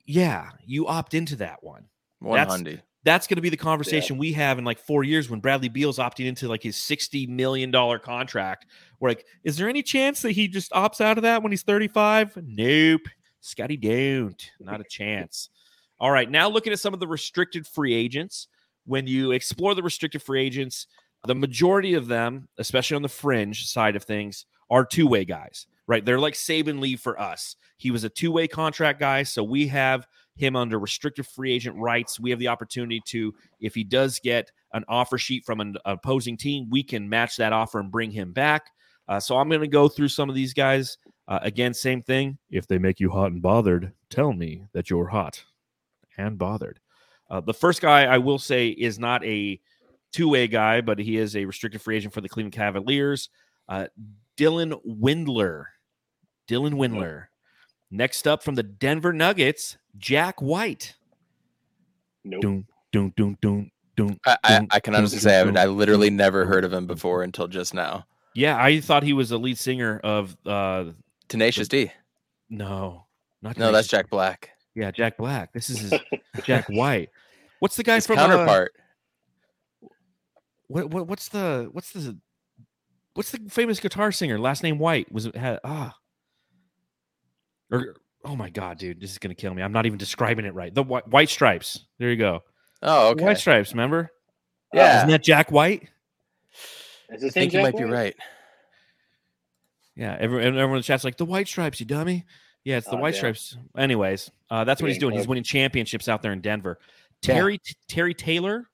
Yeah, you opt into that one. One That's- hundred. That's going to be the conversation we have in like four years when Bradley Beal's opting into like his $60 million contract. We're like, is there any chance that he just opts out of that when he's 35? Nope. Scotty don't. Not a chance. All right. Now looking at some of the restricted free agents. When you explore the restricted free agents, the majority of them, especially on the fringe side of things, are two way guys, right? They're like Saben Lee for us. He was a two way contract guy. So we have him under restricted free agent rights. We have the opportunity to, if he does get an offer sheet from an opposing team, we can match that offer and bring him back. Uh, so I'm going to go through some of these guys. Uh, again, same thing. If they make you hot and bothered, tell me that you're hot and bothered. Uh, the first guy I will say is not a two way guy, but he is a restricted free agent for the Cleveland Cavaliers. Uh, Dylan Windler. Dylan Windler. Next up from the Denver Nuggets, Jack White. nope. Doom, doom, doom, doom, doom. I, I, I can honestly dun, say I, I literally dun, never heard of him before until just now. Yeah, I thought he was the lead singer of uh Tenacious D. no, not No, that's Jack Black. Yeah, Jack Black. This is his Jack White. What's the guy His from uh, counterpart. What, what what's the what's the what's the famous guitar singer? Last name White was it had ah or oh my god, dude, this is gonna kill me. I'm not even describing it right. The white, white stripes. There you go. oh, okay. White stripes. Remember? Yeah. Isn't that Jack White? Is I his name think you Jack might be right. Yeah. Everyone, everyone in the chat's like the white stripes. You dummy. Yeah, it's the Oh, white damn. stripes. Anyways, uh, that's what he's Getting doing. He's winning championships out there in Denver. Yeah. Terry Terry Taylor,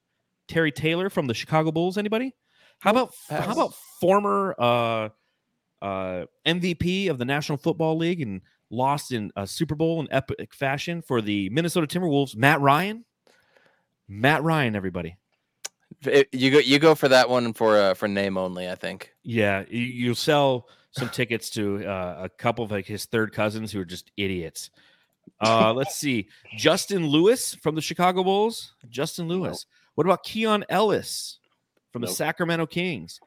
Terry Taylor from the Chicago Bulls. Anybody? How about how about former uh, uh, MVP of the National Football League and lost in a Super Bowl in epic fashion for the Minnesota Timberwolves? Matt Ryan. Matt Ryan, everybody. It- you go you go for that one for uh, for name only, I think. Yeah, you, you'll sell some tickets to uh, a couple of like his third cousins who are just idiots. Uh, let's see, Justin Lewis from the Chicago Bulls. Justin Lewis. What about Keon Ellis from the Sacramento Kings?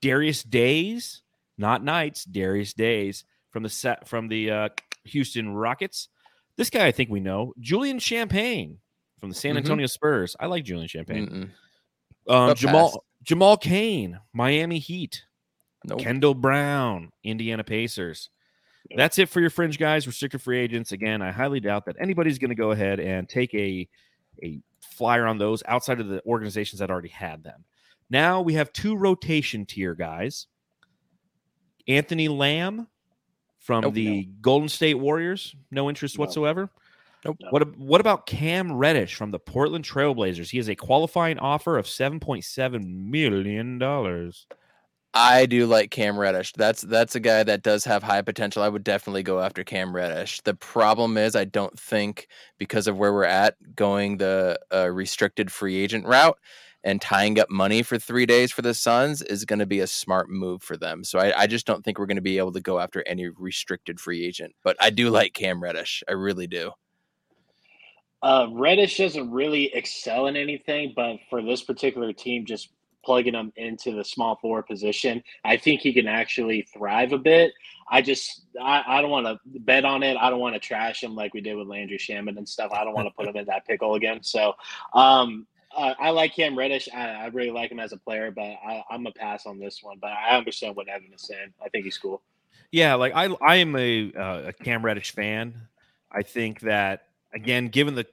Darius Days, not Knights. Darius Days from the set from the uh, Houston Rockets. This guy I think we know. Julian Champagnie from the San Mhm. Antonio Spurs. I like Julian Champagnie. Um, Jamal pass. Jamal Cain, Miami Heat. Nope. Kendall Brown, Indiana Pacers. Nope. That's it for your fringe guys, restricted free agents. Again, I highly doubt that anybody's going to go ahead and take a a flyer on those outside of the organizations that already had them. Now we have two rotation tier guys. Anthony Lamb from Nope. the Golden State Warriors, no interest No. whatsoever. Nope. What what about Cam Reddish from the Portland Trailblazers? He has a qualifying offer of seven point seven million dollars. I do like Cam Reddish. That's that's a guy that does have high potential. I would definitely go after Cam Reddish. The problem is, I don't think because of where we're at, going the uh, restricted free agent route and tying up money for three days for the Suns is going to be a smart move for them. So I, I just don't think we're going to be able to go after any restricted free agent. But I do like Cam Reddish. I really do. Uh, Reddish doesn't really excel in anything, but for this particular team, just plugging him into the small forward position. I think he can actually thrive a bit. I just I, I don't want to bet on it. I don't want to trash him like we did with Landry Shamet and stuff. I don't want to put him in that pickle again. So um, uh, I like Cam Reddish. I, I, really like him as a player, but I, am a pass on this one. But I understand what Evan is saying. I think he's cool. Yeah, like I I am a, uh, a Cam Reddish fan. I think that again, given the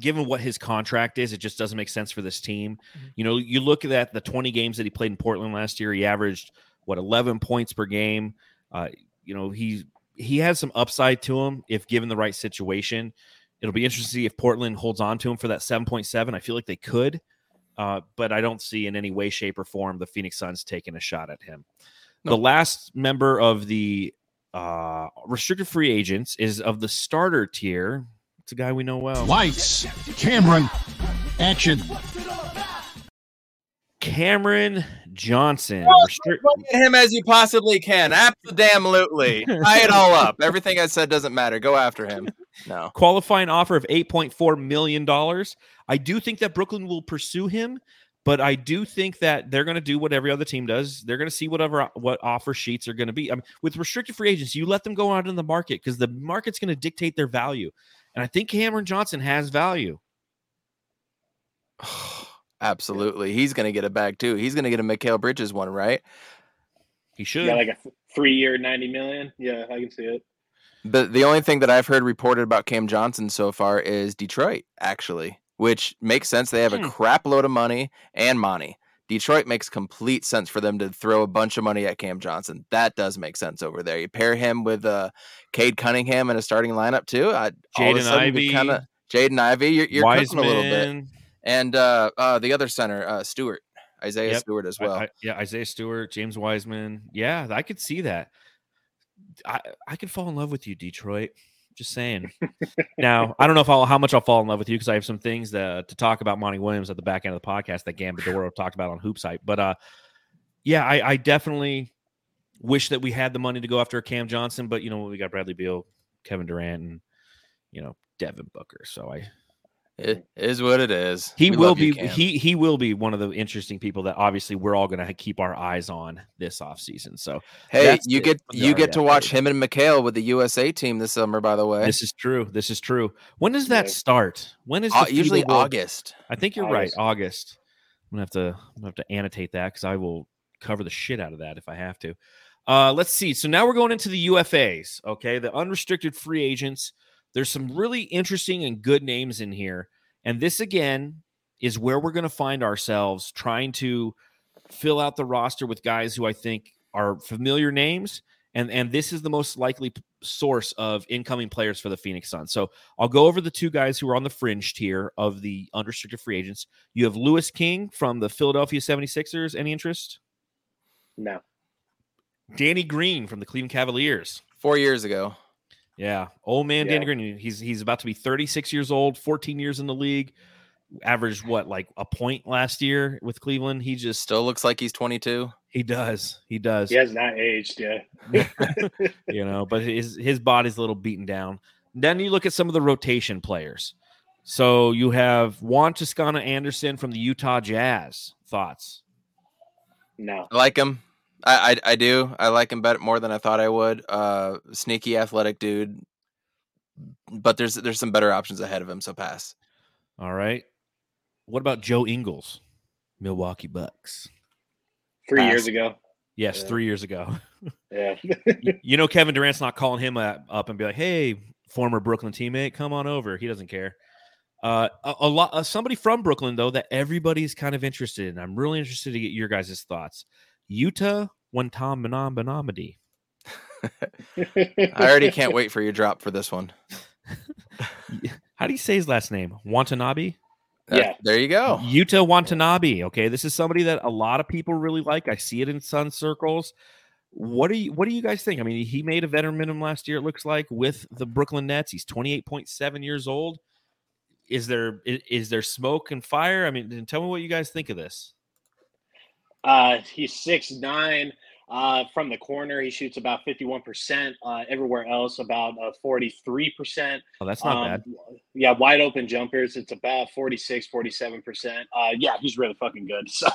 given what his contract is, it just doesn't make sense for this team. Mm-hmm. You know, you look at the 20 games that he played in Portland last year, he averaged what 11 points per game. Uh, you know, he he has some upside to him if given the right situation. It'll be interesting to see if Portland holds on to him for that 7.7. I feel like they could, uh, but I don't see in any way, shape, or form the Phoenix Suns taking a shot at him. No. The last member of the uh, restricted free agents is of the starter tier. It's a guy we know well. Lights, Cameron, action. Cameron Johnson. Well, him as you possibly can. Absolutely. Tie it all up. Everything I said doesn't matter. Go after him. No. Qualifying offer of $8.4 million. I do think that Brooklyn will pursue him, but I do think that they're going to do what every other team does. They're going to see whatever what offer sheets are going to be. I mean, with restricted free agents, you let them go out in the market because the market's going to dictate their value. And I think Cameron Johnson has value. Absolutely. He's going to get a bag too. He's going to get a Mikal Bridges one, right? He should. Yeah, like a three year, 90 million. Yeah, I can see it. The, the only thing that I've heard reported about Cam Johnson so far is Detroit, actually, which makes sense. They have hmm. a crap load of money and money. Detroit makes complete sense for them to throw a bunch of money at Cam Johnson. That does make sense over there. You pair him with uh, Cade Cunningham in a starting lineup too. Jaden Ivey, kind of Jaden Ivey. You're, you're cooking a little bit. And uh, uh, the other center, uh, Stewart, Isaiah yep. Stewart as well. I, I, yeah, Isaiah Stewart, James Wiseman. Yeah, I could see that. I I could fall in love with you, Detroit. Just saying. now, I don't know if I'll how much I'll fall in love with you because I have some things to, to talk about Monty Williams at the back end of the podcast that Gambadoro talked about on Hoops Hype. But uh, yeah, I, I definitely wish that we had the money to go after Cam Johnson, but you know we got Bradley Beal, Kevin Durant, and you know Devin Booker. So I it is what it is. He we will be you, he he will be one of the interesting people that obviously we're all going to keep our eyes on this offseason. So hey, you get you get to watch him and Mikal with the USA team this summer. By the way, this is true. This is true. When does that start? When is uh, usually August? I think you're August. right. August. I'm gonna have to I'm gonna have to annotate that because I will cover the shit out of that if I have to. Uh, let's see. So now we're going into the UFAs. Okay, the unrestricted free agents. There's some really interesting and good names in here. And this again is where we're going to find ourselves trying to fill out the roster with guys who I think are familiar names. And, and this is the most likely source of incoming players for the Phoenix Suns. So I'll go over the two guys who are on the fringe tier of the unrestricted free agents. You have Louis King from the Philadelphia 76ers. Any interest? No. Danny Green from the Cleveland Cavaliers. Four years ago. Yeah, old man yeah. Danny Green. He's he's about to be 36 years old, 14 years in the league. Averaged what like a point last year with Cleveland. He just still looks like he's 22. He does. He does. He has not aged yet. you know, but his his body's a little beaten down. Then you look at some of the rotation players. So you have Juan Toscano Anderson from the Utah Jazz. Thoughts? No. I like him. I, I, I do. I like him better more than I thought I would. Uh, sneaky, athletic dude. But there's there's some better options ahead of him. So pass. All right. What about Joe Ingles, Milwaukee Bucks? Three pass. years ago. Yes, yeah. three years ago. yeah. you know Kevin Durant's not calling him up and be like, "Hey, former Brooklyn teammate, come on over." He doesn't care. Uh, a, a lot. Uh, somebody from Brooklyn though that everybody's kind of interested in. I'm really interested to get your guys' thoughts. Yuta Watanabe. I already can't wait for your drop for this one. How do you say his last name? Watanabe? Yeah. there you go. Yuta Watanabe. Okay. This is somebody that a lot of people really like. I see it in Sun circles. What do you what do you guys think? I mean, he made a veteran minimum last year, it looks like, with the Brooklyn Nets. He's 28.7 years old. Is there is, is there smoke and fire? I mean, tell me what you guys think of this. Uh, he's six nine. Uh, from the corner, he shoots about 51%. Uh, everywhere else, about uh, 43%. Oh, that's not Um, bad. Yeah, wide open jumpers, it's about 46, 47%. Uh, yeah, he's really fucking good. So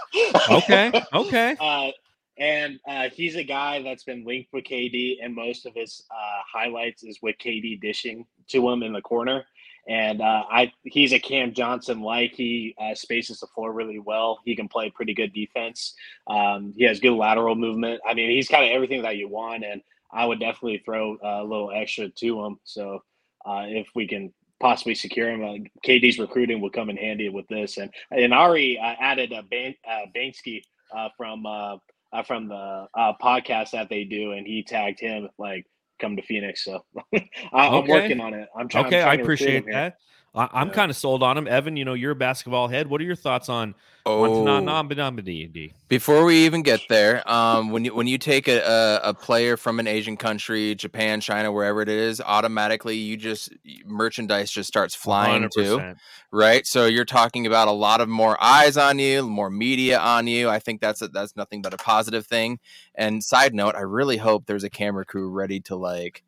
Okay. Okay. uh, and uh, he's a guy that's been linked with KD, and most of his uh, highlights is with KD dishing to him in the corner. And uh, I, he's a Cam Johnson like. He uh, spaces the floor really well. He can play pretty good defense. Um, he has good lateral movement. I mean, he's kind of everything that you want, and I would definitely throw a little extra to him. So uh, if we can possibly secure him, uh, KD's recruiting will come in handy with this. And and Ari uh, added a Ban- uh, Bansky uh, from uh, uh, from the uh, podcast that they do, and he tagged him like come to Phoenix. So I, I'm Okay. working on it. I'm trying. I'm Okay. trying I appreciate that. I, I'm Yeah. kind of sold on him. Evan, you know, you're a basketball head. What are your thoughts on Oh, Watanabe? Before we even get there, um, when you when you take a, a, a player from an Asian country, Japan, China, wherever it is, automatically you just merchandise just starts flying too, 100%. right? So you're talking about a lot of more eyes on you, more media on you. I think that's a, that's nothing but a positive thing. And side note, I really hope there's a camera crew ready to like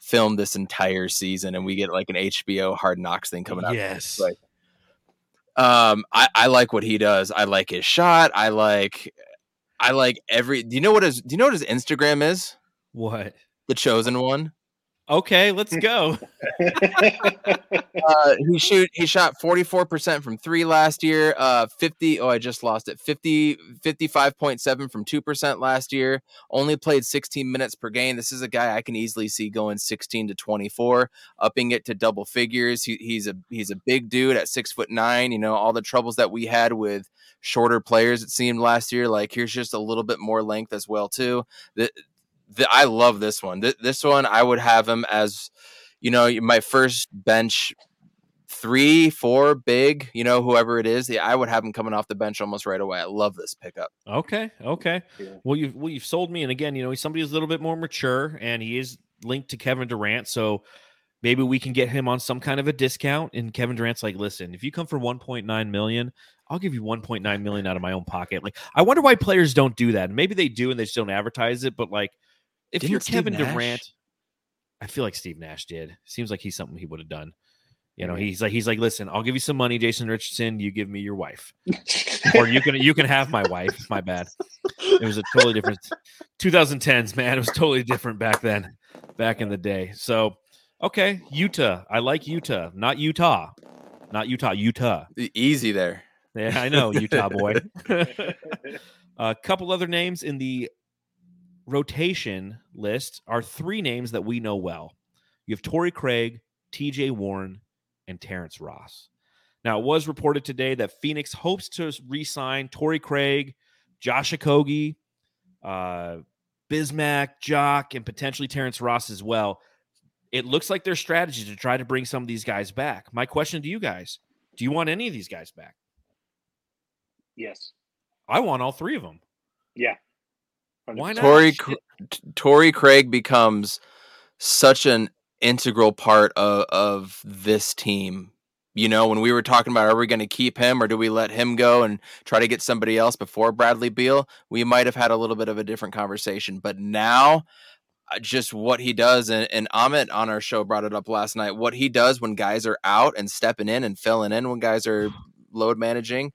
film this entire season, and we get like an HBO Hard Knocks thing coming up. Yes. Like, Um, I, I like what he does. I like his shot. I like, I like every. Do you know what his? Do you know what his Instagram is? what? The chosen one. Okay, let's go. Uh, he shoot. He shot forty four percent from three last year. Uh, fifty. Oh, I just lost it. 50, 55.7 from two percent last year. Only played sixteen minutes per game. This is a guy I can easily see going sixteen to twenty four, upping it to double figures. He, he's a he's a big dude at six foot nine. You know all the troubles that we had with shorter players. It seemed last year. Like here's just a little bit more length as well too. The, the, I love this one. Th- this one I would have him as, you know, my first bench three, four, big, you know, whoever it is. Yeah, I would have him coming off the bench almost right away. I love this pickup. Okay. Okay. Yeah. Well, you've well, you've sold me, and again, you know, he's somebody who's a little bit more mature, and he is linked to Kevin Durant, so maybe we can get him on some kind of a discount. And Kevin Durant's like, listen, if you come for 1.9 million, I'll give you 1.9 million out of my own pocket. Like, I wonder why players don't do that. Maybe they do, and they just don't advertise it. But like, if Didn't you're Steve Kevin Nash? Durant, I feel like Steve Nash did. Seems like he's something he would have done. You know, he's like he's like, listen, I'll give you some money, Jason Richardson. You give me your wife, or you can you can have my wife. My bad. It was a totally different 2010s, man. It was totally different back then, back in the day. So, okay, Utah. I like Utah, not Utah, not Utah, Utah. Easy there. Yeah, I know, Utah boy. A couple other names in the rotation list are three names that we know well. You have Torrey Craig, TJ Warren, and Terrence Ross. Now, it was reported today that Phoenix hopes to re sign Torrey Craig, Josh Okogie, uh, Bismack, Jock, and potentially Terrence Ross as well. It looks like their strategy to try to bring some of these guys back. My question to you guys do you want any of these guys back? yes. I want all three of them. Yeah. Why not? Torrey, Shit. Cr- T- Torrey Craig becomes such an integral part of, of this team. You know, when we were talking about are we going to keep him or do we let him go and try to get somebody else before Bradley Beal, we might have had a little bit of a different conversation. But now, uh, just what he does, and, and Amit on our show brought it up last night. What he does when guys are out and stepping in and filling in when guys are load managing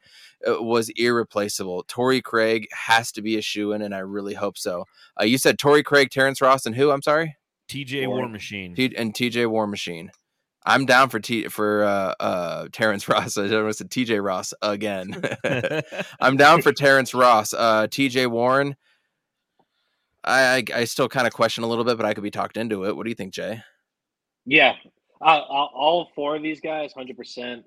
uh, was irreplaceable. Torrey Craig has to be a shoe in, and I really hope so. Uh, you said Torrey Craig, Terrence Ross, and who? I'm sorry, TJ Warren. War Machine. T- and TJ War Machine. I'm down for T for uh, uh, Terrence Ross. I almost said TJ Ross again. I'm down for Terrence Ross. Uh, TJ Warren. I, I I still kind of question a little bit, but I could be talked into it. What do you think, Jay? Yeah, uh, all all four of these guys, hundred percent.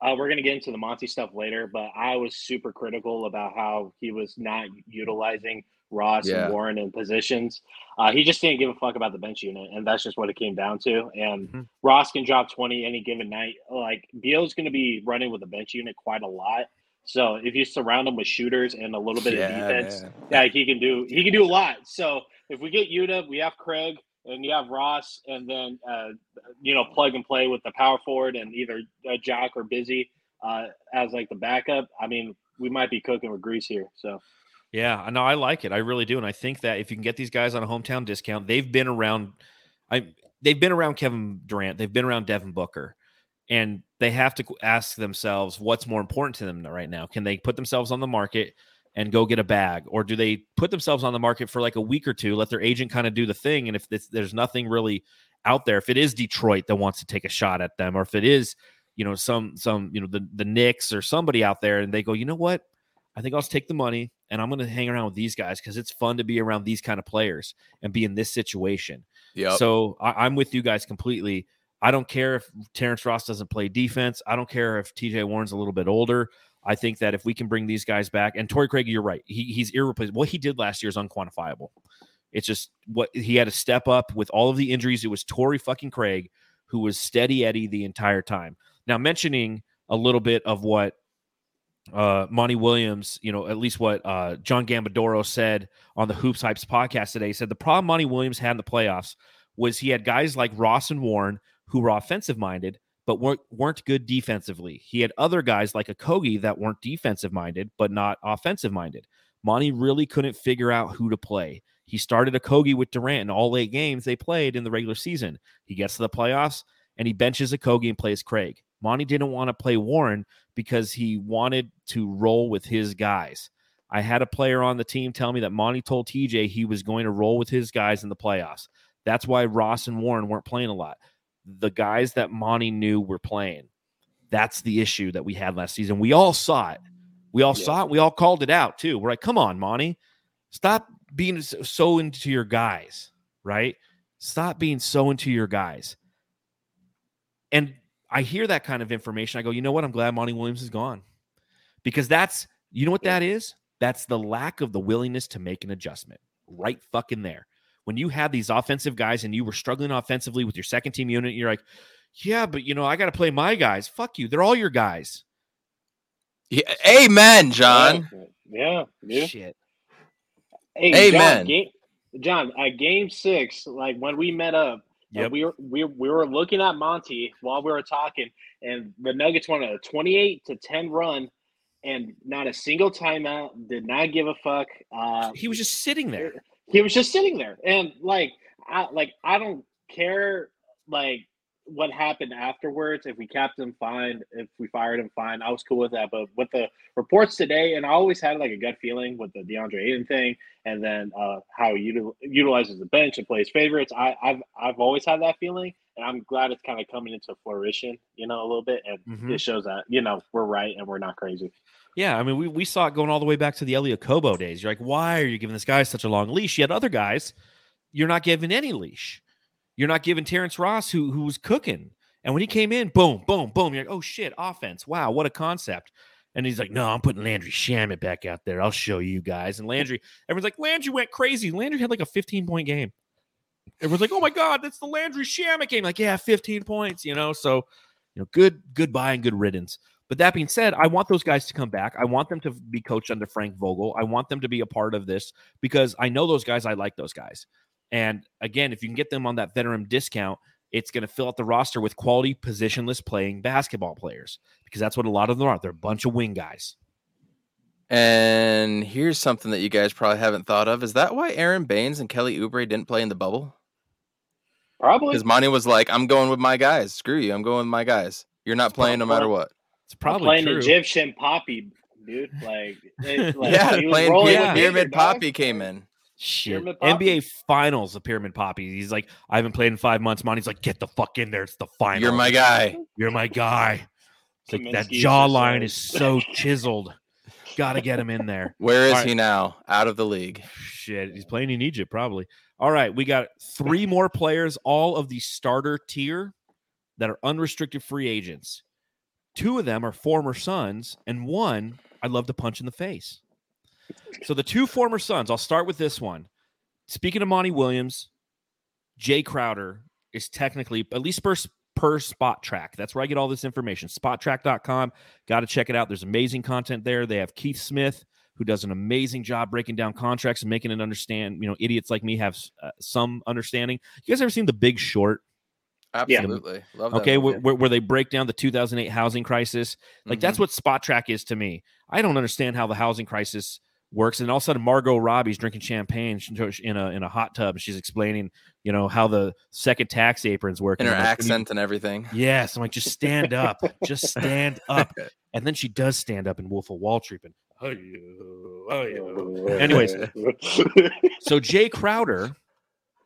Uh, we're gonna get into the Monty stuff later, but I was super critical about how he was not utilizing Ross Yeah. and Warren in positions. Uh, he just didn't give a fuck about the bench unit, and that's just what it came down to. And Mhm. Ross can drop twenty any given night. Like Beal's gonna be running with the bench unit quite a lot. So if you surround him with shooters and a little bit of defense, man. yeah, he can do he can do a lot. So if we get Yuta, we have Craig and you have Ross, and then uh, you know plug and play with the power forward and either uh, Jock or Busy uh, as like the backup. I mean, we might be cooking with grease here. So Yeah, I know I like it. I really do, and I think that if you can get these guys on a hometown discount, they've been around. I they've been around Kevin Durant, they've been around Devin Booker, and they have to ask themselves what's more important to them right now. Can they put themselves on the market and go get a bag, or do they put themselves on the market for like a week or two, let their agent kind of do the thing, and if there's nothing really out there, if it is Detroit that wants to take a shot at them, or if it is you know some some you know the the Knicks or somebody out there, and they go, you know what, I think I'll just take the money and I'm going to hang around with these guys because it's fun to be around these kind of players and be in this situation. Yeah. So I, I'm with you guys completely. I don't care if Terrence Ross doesn't play defense. I don't care if TJ Warren's a little bit older. I think that if we can bring these guys back, and Torrey Craig, you're right. He, he's irreplaceable. What he did last year is unquantifiable. It's just what he had to step up with all of the injuries. It was Torrey fucking Craig who was steady Eddie the entire time. Now, mentioning a little bit of what uh, Monty Williams, you know, at least what uh, John Gambadoro said on the Hoops Hypes podcast today, he said the problem Monty Williams had in the playoffs was he had guys like Ross and Warren who were offensive minded, but weren't, weren't good defensively. He had other guys like Okogie that weren't defensive minded, but not offensive minded. Monty really couldn't figure out who to play. He started Okogie with Durant in all eight games they played in the regular season. He gets to the playoffs and he benches Okogie and plays Craig. Monty didn't want to play Warren because he wanted to roll with his guys. I had a player on the team tell me that Monty told TJ he was going to roll with his guys in the playoffs. That's why Ross and Warren weren't playing a lot. The guys that Monty knew were playing. That's the issue that we had last season. We all saw it. We all yeah. saw it. We all called it out too. We're like, come on, Monty. Stop being so into your guys, right? Stop being so into your guys. And I hear that kind of information. I go, you know what? I'm glad Monty Williams is gone because that's, you know what that is? That's the lack of the willingness to make an adjustment right fucking there. When you have these offensive guys and you were struggling offensively with your second team unit, you're like, yeah, but you know, I got to play my guys. Fuck you. They're all your guys. Yeah, amen, John. Yeah. yeah. Shit. Hey, amen. John, game, John, at game six, like when we met up, Yep. We were we, we were looking at Monty while we were talking, and the Nuggets won a twenty-eight to ten run, and not a single timeout. Did not give a fuck. Uh, he was just sitting there. He was just sitting there, and like I like I don't care like what happened afterwards. If we kept him, fine. If we fired him, fine. I was cool with that. But with the reports today, and I always had like a gut feeling with the DeAndre Ayton thing, and then uh, how he util- utilizes the bench and plays favorites. I, have I've always had that feeling, and I'm glad it's kind of coming into fruition. You know, a little bit, and mm-hmm. it shows that you know we're right and we're not crazy. Yeah, I mean, we, we saw it going all the way back to the Elie Okobo days. You're like, why are you giving this guy such a long leash? Yet other guys, you're not giving any leash. You're not giving Terrence Ross, who who was cooking. And when he came in, boom, boom, boom, you're like, oh shit, offense. Wow, what a concept. And he's like, no, I'm putting Landry Shamet back out there. I'll show you guys. And Landry, everyone's like, Landry went crazy. Landry had like a 15 point game. Everyone's like, oh my God, that's the Landry Shamet game. Like, yeah, 15 points, you know? So, you know, good, goodbye and good riddance. But that being said, I want those guys to come back. I want them to be coached under Frank Vogel. I want them to be a part of this because I know those guys. I like those guys. And again, if you can get them on that veteran discount, it's going to fill out the roster with quality positionless playing basketball players because that's what a lot of them are. They're a bunch of wing guys. And here's something that you guys probably haven't thought of. Is that why Aron Baynes and Kelly Oubre didn't play in the bubble? Probably. Because Monty was like, I'm going with my guys. Screw you. I'm going with my guys. You're not it's playing no matter what. It's probably I'm playing true. Egyptian Poppy, dude. Like, it, like yeah, playing Pyramid Poppy came in. Shit. NBA Finals of Pyramid Poppy. He's like, I haven't played in five months. Monty's like, get the fuck in there. It's the final. You're my guy. You're my guy. It's like that jawline is so chiseled. Got to get him in there. Where is right. he now? Out of the league. Shit. He's playing in Egypt, probably. All right. We got three more players, all of the starter tier that are unrestricted free agents. Two of them are former Suns, and one I'd love to punch in the face. So the two former Suns, I'll start with this one. Speaking of Monty Williams, Jay Crowder is technically, at least per, per Spotrac. That's where I get all this information. Spotrac.com. Got to check it out. There's amazing content there. They have Keith Smith, who does an amazing job breaking down contracts and making it understand. You know, idiots like me have uh, some understanding. You guys ever seen The Big Short? Absolutely. Yeah. Okay, where, where, they break down the 2008 housing crisis. Like mm-hmm. that's what Spotrac is to me. I don't understand how the housing crisis works, and all of a sudden Margot Robbie's drinking champagne in a in a hot tub, and she's explaining, you know, how the second tax aprons work in her like, accent and everything. Yes, I'm like, just stand up, just stand up, and then she does stand up in Wolf of Wall Street, and oh, you, oh, you. Anyways, so Jay Crowder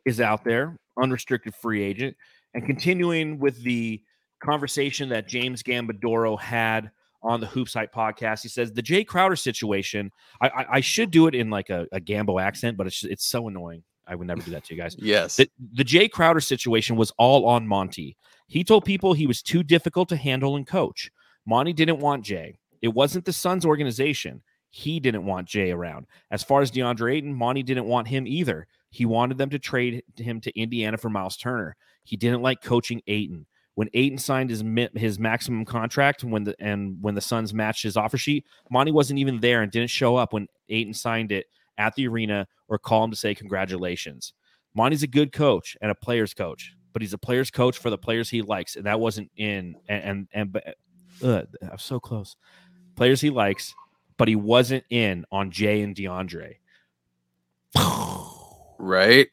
is out there, unrestricted free agent, and continuing with the conversation that James Gambadoro had on the Hoops Hype podcast. He says the Jay Crowder situation. I, I, I should do it in like a, a Gambo accent, but it's it's so annoying. I would never do that to you guys. yes. The, the Jay Crowder situation was all on Monty. He told people he was too difficult to handle and coach. Monty didn't want Jay. It wasn't the Suns organization. He didn't want Jay around. As far as DeAndre Ayton, Monty didn't want him either. He wanted them to trade him to Indiana for Miles Turner. He didn't like coaching Ayton when Ayton signed his his maximum contract when the and when the Suns matched his offer sheet, Monty wasn't even there and didn't show up when Ayton signed it at the arena or call him to say congratulations. Monty's a good coach and a player's coach, but he's a player's coach for the players he likes, and that wasn't in and and, and uh, I'm so close. Players he likes, but he wasn't in on Jay and DeAndre. Right.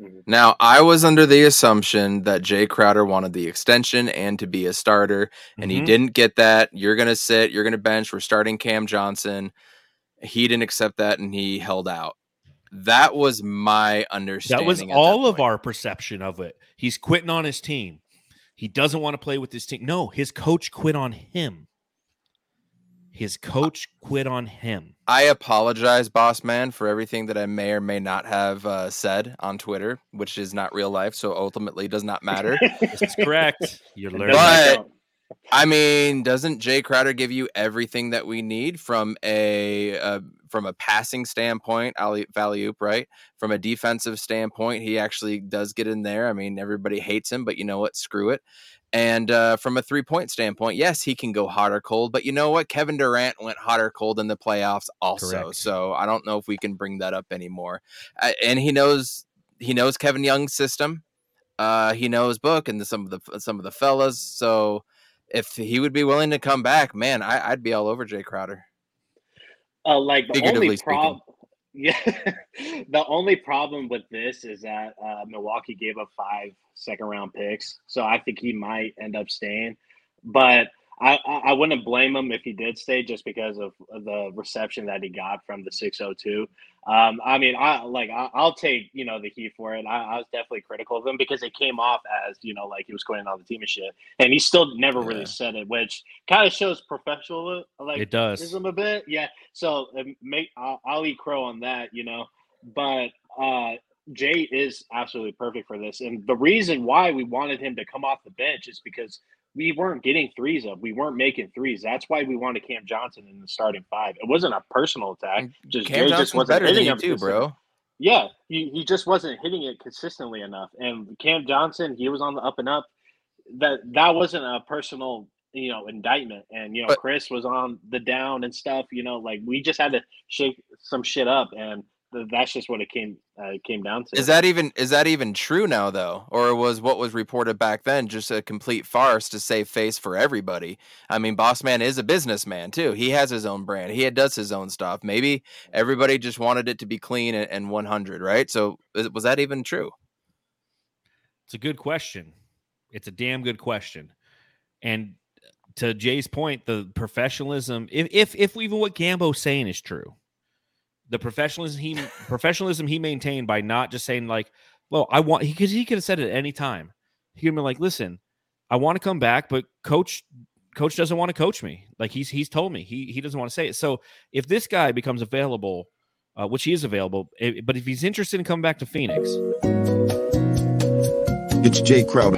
Mm-hmm. Now, I was under the assumption that Jay Crowder wanted the extension and to be a starter, and mm-hmm. he didn't get that. You're going to sit, you're going to bench. We're starting Cam Johnson. He didn't accept that and he held out. That was my understanding. That was all of our perception of it. He's quitting on his team. He doesn't want to play with his team. No, his coach quit on him. His coach quit on him. I apologize, boss man, for everything that I may or may not have uh, said on Twitter, which is not real life, so ultimately does not matter. this is correct. You're learning. But I mean, doesn't Jay Crowder give you everything that we need from a uh, from a passing standpoint, Ali Valley right? From a defensive standpoint, he actually does get in there. I mean, everybody hates him, but you know what? Screw it. And uh, from a three point standpoint, yes, he can go hot or cold, but you know what? Kevin Durant went hot or cold in the playoffs also. Correct. So I don't know if we can bring that up anymore. Uh, and he knows he knows Kevin Young's system. Uh, he knows book and the, some of the some of the fellas. So if he would be willing to come back, man, I, would be all over Jay Crowder. Uh, like the only problem, yeah, the only problem with this is that uh, Milwaukee gave up five second round picks. So I think he might end up staying. But I, I wouldn't blame him if he did stay just because of the reception that he got from the 602. Um, I mean, I like I, will take you know the heat for it. I, I, was definitely critical of him because it came off as you know like he was quitting on the team and shit, and he still never yeah. really said it, which kind of shows professional like it does a bit. Yeah, so make I'll, I'll eat crow on that, you know. But uh, Jay is absolutely perfect for this. And the reason why we wanted him to come off the bench is because we weren't getting threes up. We weren't making threes. That's why we wanted Cam Johnson in the starting five. It wasn't a personal attack. Just Cam Jay just wasn't hitting him too, bro. Yeah, he, he just wasn't hitting it consistently enough. And Cam Johnson, he was on the up and up. That that wasn't a personal, you know, indictment. And you know, but, Chris was on the down and stuff. You know, like we just had to shake some shit up and that's just what it came uh, came down to. Is that even is that even true now though, or was what was reported back then just a complete farce to save face for everybody? I mean, Boss Man is a businessman too. He has his own brand. He does his own stuff. Maybe everybody just wanted it to be clean and, and 100, right? So was that even true? It's a good question. It's a damn good question. And to Jay's point, the professionalism, if if, if even what Gambo's saying is true, the professionalism he professionalism he maintained by not just saying like, "Well, I want," because he, he could have said it at any time. He could have been like, "Listen, I want to come back, but coach." Coach doesn't want to coach me. Like he's he's told me he he doesn't want to say it. So if this guy becomes available, uh, which he is available, if, eh, but if he's interested in coming back to Phoenix, it's Jay Crowder.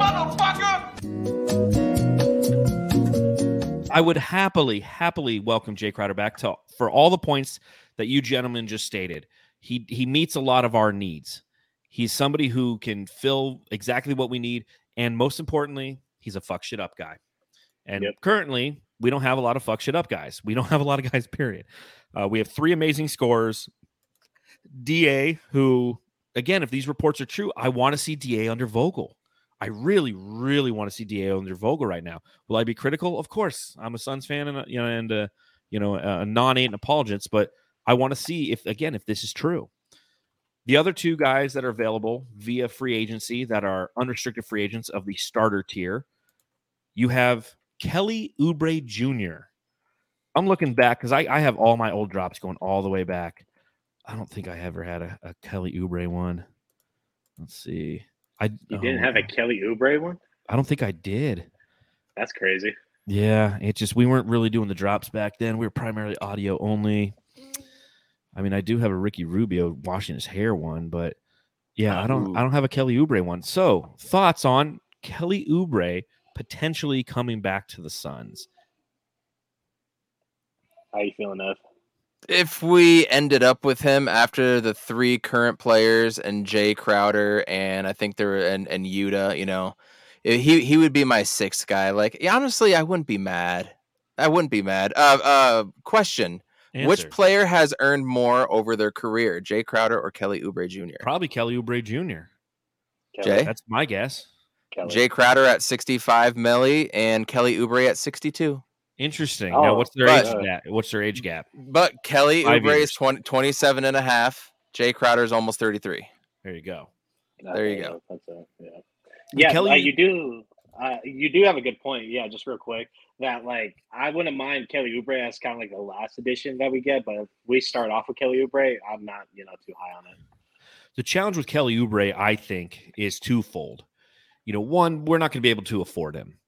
I would happily, happily welcome Jay Crowder back to for all the points that you gentlemen just stated. He he meets a lot of our needs. He's somebody who can fill exactly what we need, and most importantly, he's a fuck shit up guy. And yep. currently, we don't have a lot of fuck shit up guys. We don't have a lot of guys. Period. Uh, we have three amazing scores. Da, who again, if these reports are true, I want to see Da under Vogel. I really, really want to see Da under Vogel right now. Will I be critical? Of course, I'm a Suns fan and you know, and uh, you know, a non-Ayton apologist, but I want to see if again if this is true. The other two guys that are available via free agency that are unrestricted free agents of the starter tier, you have Kelly Oubre Jr. I'm looking back because I, I have all my old drops going all the way back. I don't think I ever had a, a Kelly Oubre one. Let's see. I You oh, didn't have a oh, Kelly Oubre one? I don't think I did. That's crazy. Yeah, it just we weren't really doing the drops back then. We were primarily audio only. I mean, I do have a Ricky Rubio washing his hair one, but yeah, I don't I don't have a Kelly Oubre one. So, thoughts on Kelly Oubre potentially coming back to the Suns? How you feeling, Ev? If we ended up with him after the three current players and Jay Crowder and I think there and and Yuta, you know, eh, he he would be my sixth guy. Like honestly, I wouldn't be mad. I wouldn't be mad. Uh, uh, question: Which player has earned more over their career, Jay Crowder or Kelly Oubre Jr.? Probably Kelly Oubre Jr. Kelly, Jay? That's my guess. Kelly. Jay Crowder at sixty-five milli and Kelly Oubre at sixty-two. Interesting. Oh, now, what's their but- age gap? What's their age gap? But Kelly Five Oubre years. is 20, 27 and a half. Jay Crowder is almost thirty-three. There you go. there you go. That's a, yeah, yeah. Kelly- uh, you do. Uh, you do have a good point. Yeah, just real quick. That like I wouldn't mind Kelly Oubre as kind of like the last edition that we get, but if we start off with Kelly Oubre, I'm not you know too high on it. The challenge with Kelly Oubre, I think, is twofold. You know, one, we're not going to be able to afford him.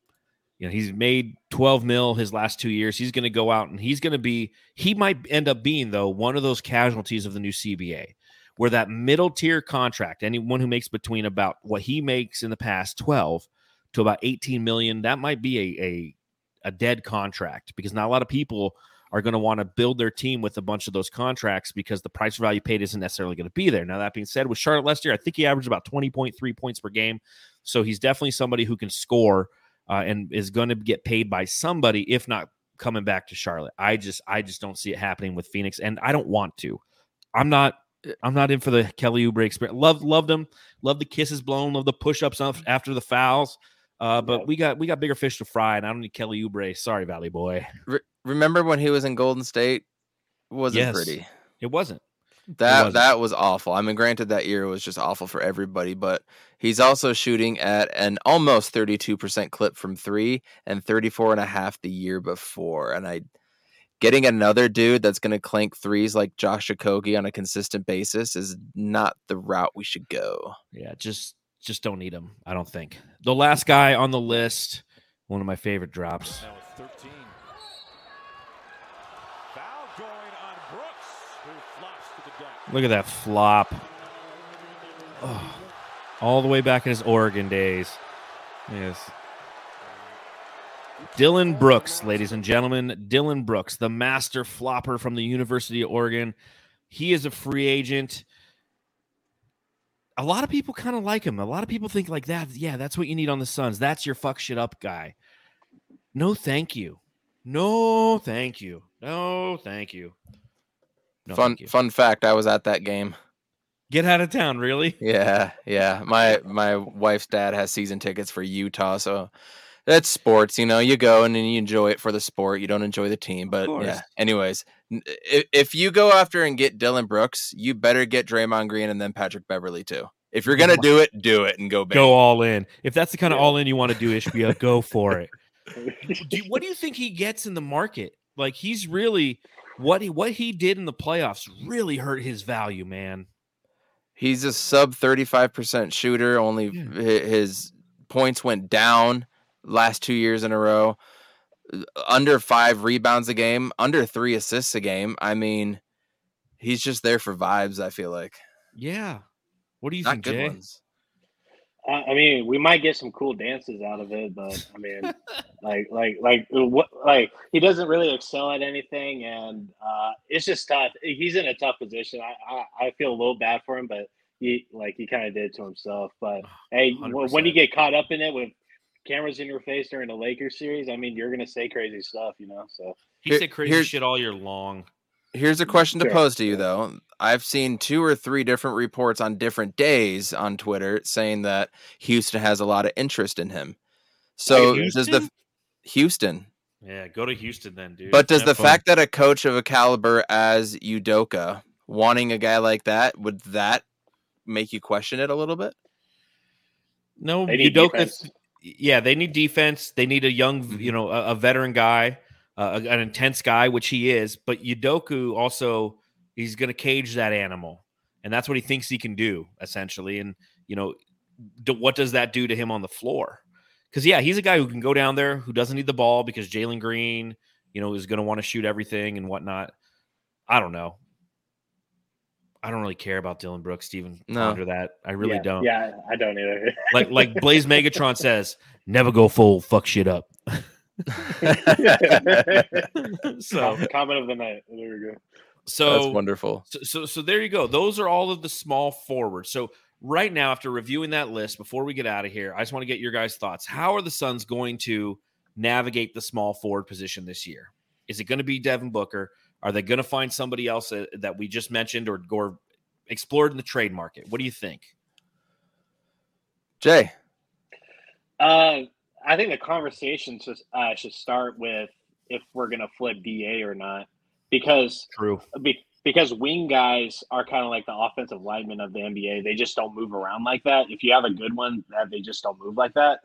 You know, he's made 12 mil his last two years. He's going to go out and he's going to be, he might end up being, though, one of those casualties of the new CBA, where that middle tier contract, anyone who makes between about what he makes in the past 12 to about 18 million, that might be a, a, a dead contract because not a lot of people are going to want to build their team with a bunch of those contracts because the price value paid isn't necessarily going to be there. Now, that being said, with Charlotte last year, I think he averaged about 20.3 points per game. So he's definitely somebody who can score uh, and is going to get paid by somebody, if not coming back to Charlotte. I just, I just don't see it happening with Phoenix, and I don't want to. I'm not, I'm not in for the Kelly Oubre experience. Loved, loved him. Loved the kisses blown. Loved the push-ups after the fouls. Uh, but we got, we got bigger fish to fry, and I don't need Kelly Oubre. Sorry, Valley Boy. Re- remember when he was in Golden State? Wasn't Yes. pretty. It wasn't. That wasn't. that was awful. I mean, granted, that year was just awful for everybody, but he's also shooting at an almost 32% clip from three and 34 and a half the year before. And I getting another dude that's going to clank threes like Josh Okogie on a consistent basis is not the route we should go. Yeah, just just don't need him. I don't think. The last guy on the list, one of my favorite drops. Now it's 13. Foul going on Brooks, who flops to the deck. Look at that flop. Oh, all the way back in his Oregon days. Yes. Dillon Brooks, ladies and gentlemen. Dillon Brooks, the master flopper from the University of Oregon. He is a free agent. A lot of people kind of like him. A lot of people think like that. Yeah, that's what you need on the Suns. That's your fuck shit up guy. No, thank you. No, thank you. No, thank you. No, fun fun fact, I was at that game. Get out of town, really? Yeah, yeah. My my wife's dad has season tickets for Utah, so that's sports. You know, you go and then you enjoy it for the sport. You don't enjoy the team, but yeah. Anyways, if, if you go after and get Dillon Brooks, you better get Draymond Green and then Patrick Beverley too. If you're gonna do it, do it and go big. Go all in. If that's the kind of Yeah. all in you want to do, Ishbia, go for it. Do what do you think he gets in the market? Like he's really what he what he did in the playoffs really hurt his value, man. He's a sub thirty five percent shooter. Only Yeah. his points went down last two years in a row. Under five rebounds a game, under three assists a game. I mean, he's just there for vibes. I feel like Yeah. What do you not think, good Jay? ones. I I mean, we might get some cool dances out of it, but I mean, like, like, like, what, like, he doesn't really excel at anything, and uh, it's just tough. He's in a tough position. I, I, I feel a little bad for him, but he, like, he kind of did it to himself. But hey, w- when you get caught up in it with cameras in your face during the Lakers series, I mean, you're gonna say crazy stuff, you know. So He said crazy here's- shit all year long. Here's a question to pose to you though. I've seen two or three different reports on different days on Twitter saying that Houston has a lot of interest in him. So does the Houston? Houston? Yeah, go to Houston then, dude. But does Have the fun. fact that a coach of a caliber as Udoka wanting a guy like that would that make you question it a little bit? no They Udoka, defense. yeah, they need defense. They need a young, Mhm. you know, a, a veteran guy, uh, an intense guy, which he is. But Udoka also he's going to cage that animal, and that's what he thinks he can do essentially. And you know, do, what does that do to him on the floor? Because yeah, he's a guy who can go down there who doesn't need the ball because Jalen Green, you know, is going to want to shoot everything and whatnot. I don't know. I don't really care about Dillon Brooks, Steven. No. Ponder that. I really yeah, don't. Yeah, I don't either. Like like Blaze Megatron says, never go full fuck shit up. so comment of the night. There we go. so That's wonderful. so, so so there you go. Those are all of the small forwards. So right now, after reviewing that list, before we get out of here, I just want to get your guys' thoughts. How are the Suns going to navigate the small forward position this year? Is it going to be Devin Booker? Are they going to find somebody else that, that we just mentioned or, or explored in the trade market? What do you think? Jay. Uh, I think the conversation should, uh, should start with if we're going to flip DA or not, because True. be, because wing guys are kind of like the offensive linemen of the NBA. They just don't move around like that. If you have a good one, they just don't move like that.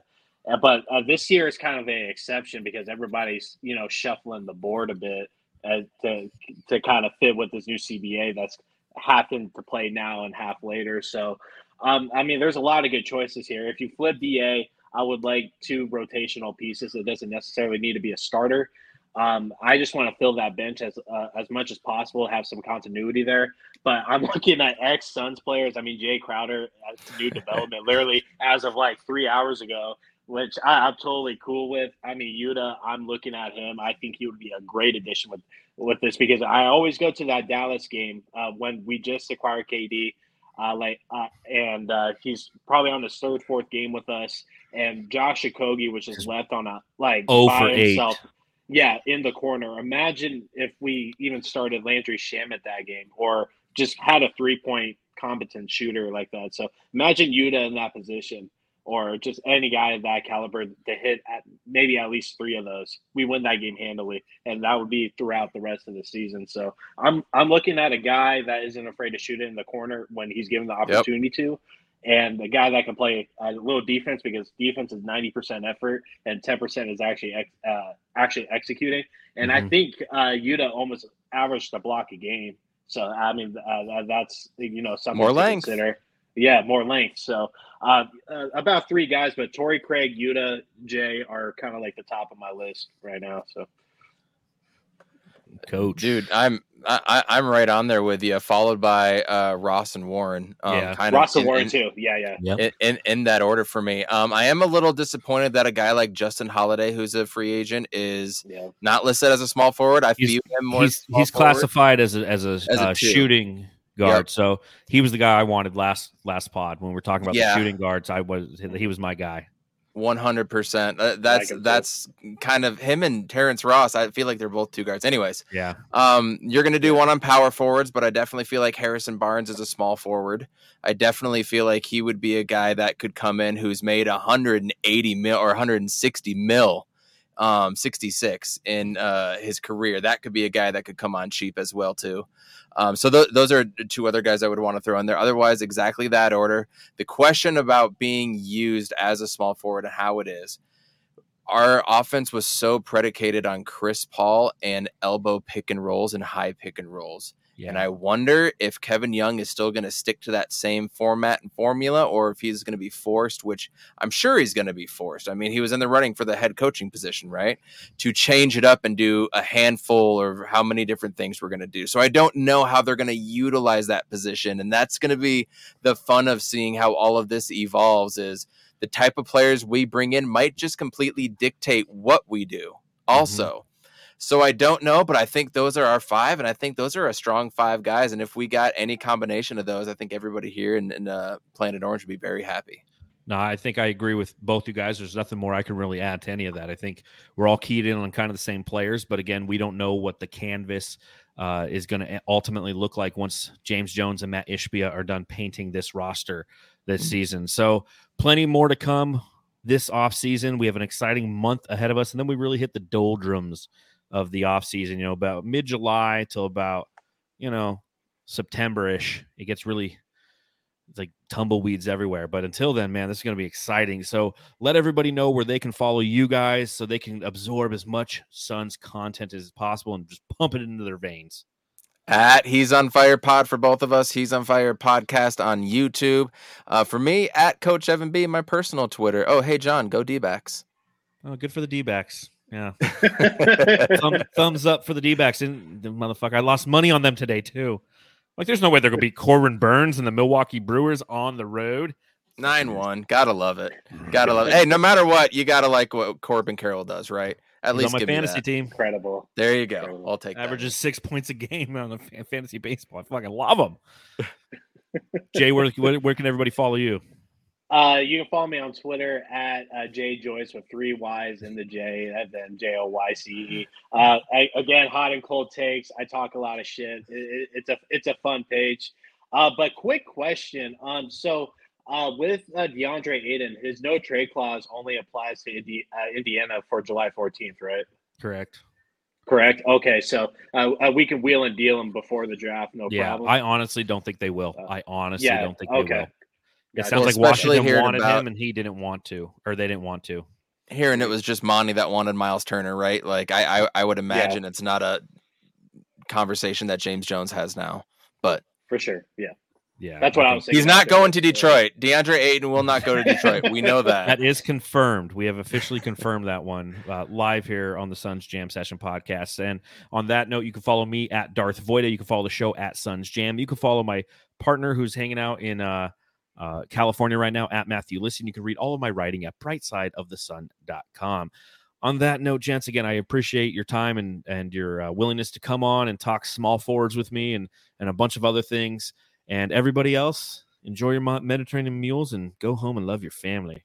Uh, but uh, this year is kind of an exception because everybody's you know shuffling the board a bit uh, to to kind of fit with this new CBA that's half to play now and half later. So, um, I mean, there's a lot of good choices here. If you flip DA, I would like two rotational pieces. It doesn't necessarily need to be a starter. Um, I just want to fill that bench as uh, as much as possible, have some continuity there. But I'm looking at ex Suns players. I mean, Jae Crowder, as new development, literally as of like three hours ago, which I, I'm totally cool with. I mean, Yuta, I'm looking at him. I think he would be a great addition with with this because I always go to that Dallas game uh, when we just acquired KD. Uh, like, uh, and uh, he's probably on his third, fourth game with us. And Josh Okogie was just left on a like Oh by for eight. himself. Yeah, in the corner. Imagine if we even started Landry Shamet that game, or just had a three point competent shooter like that. So imagine Yuta in that position, or just any guy of that caliber to hit at maybe at least three of those. We win that game handily, and that would be throughout the rest of the season. So I'm I'm looking at a guy that isn't afraid to shoot it in the corner when he's given the opportunity to. And the guy that can play a little defense because defense is ninety percent effort and ten percent is actually ex, uh, actually executing. And I Mhm. think uh, Yuta almost averaged a block a game. So I mean uh, that's you know something More to length. consider. Yeah, more length. So uh, uh, about three guys, but Torrey Craig, Yuta, Jay are kind of like the top of my list right now. So Coach. Dude, I'm I, I- I'm right on there with you, followed by uh, Ross and Warren. Um, Yeah. kind Ross of and in- Warren in- too. Yeah, yeah. in, in in that order for me. Um, I am a little disappointed that a guy like Justin Holiday, who's a free agent, is Yeah. not listed as a small forward. I He's- view him more. he's he's classified as a as a, a uh, shooting guard. So he was the guy I wanted last last pod when we were talking about Yeah. the shooting guards. I was he was my guy. One hundred percent. Uh, That's that's kind of him and Terrence Ross. I feel like they're both two guards. Anyways, Yeah, um, you're gonna do one on power forwards, but I definitely feel like Harrison Barnes is a small forward. I definitely feel like he would be a guy that could come in who's made 180 mil or 160 mil, um, 66 in uh, his career. That could be a guy that could come on cheap as well too. Um, so th- those are two other guys I would want to throw in there. Otherwise, exactly that order. The question about being used as a small forward and how it is. Our offense was so predicated on Chris Paul and elbow pick and rolls and high pick and rolls. Yeah. And I wonder if Kevin Young is still going to stick to that same format and formula, or if he's going to be forced, which I'm sure he's going to be forced. I mean, he was in the running for the head coaching position, right? To change it up and do a handful or how many different things we're going to do. So I don't know how they're going to utilize that position. And that's going to be the fun of seeing how all of this evolves is the type of players we bring in might just completely dictate what we do mm-hmm. also. So I don't know, but I think those are our five, and I think those are a strong five guys. And if we got any combination of those, I think everybody here in, in uh, Planet Orange would be very happy. No, I think I agree with both you guys. There's nothing more I can really add to any of that. I think we're all keyed in on kind of the same players, but again, we don't know what the canvas uh, is going to ultimately look like once James Jones and Mat Ishbia are done painting this roster this season. So, plenty more to come this off season. We have an exciting month ahead of us, and then we really hit the doldrums of the off season. You know, about mid July till about you know September ish. It gets really it's like tumbleweeds everywhere. But until then, man, this is going to be exciting. So let everybody know where they can follow you guys so they can absorb as much Suns content as possible and just pump it into their veins. At He's on Fire Pod for both of us. He's on Fire Podcast on YouTube. Uh, for me, at Coach Evan B, my personal Twitter. Oh, hey, John, go D backs. Oh, good for the D backs. Yeah. Thumb, thumbs up for the D backs. And the motherfucker, I lost money on them today, too. Like, there's no way they're going to beat Corbin Burnes and the Milwaukee Brewers on the road. 9 1. Gotta love it. Mm-hmm. Gotta love it. Hey, no matter what, you gotta like what Corbin Carroll does, right? At He's least on my give me fantasy that. team. Incredible. There you go. Incredible. I'll take that. Averages six points a game on the fantasy baseball. I fucking love them. Jay, where, where, where can everybody follow you? Uh, you can follow me on Twitter at uh, J Joyce with three Y's in the J, and then J O Y C E. Uh, I, again, hot and cold takes. I talk a lot of shit. It, it, it's a it's a fun page. Uh, but quick question. Um, so uh, with uh, DeAndre Ayton, his no trade clause only applies to Indi- uh, Indiana for July 14th, right? Correct. Correct. Okay, so uh, uh, we can wheel and deal him before the draft, no yeah, problem. I honestly don't think they will. Uh, I honestly yeah, don't think they will. It sounds like especially Washington hearing wanted about- him and he didn't want to, or they didn't want to. Hearing it was just Monty that wanted Myles Turner, right? Like I, I, I would imagine it's not a conversation that James Jones has now. But for sure. Yeah, Yeah, that's what I think was thinking. he's not after going to Detroit. DeAndre Ayton will not go to Detroit. We know that. That is confirmed. We have officially confirmed that one uh, live here on the Suns Jam Session podcast. And on that note, you can follow me at Darth Voida. You can follow the show at Suns Jam. You can follow my partner who's hanging out in uh, uh, California right now at Matthew Listen. You can read all of my writing at brightsideofthesun.com. On that note, gents, again, I appreciate your time and and your uh, willingness to come on and talk small forwards with me and and a bunch of other things. And everybody else, enjoy your Mediterranean meals and go home and love your family.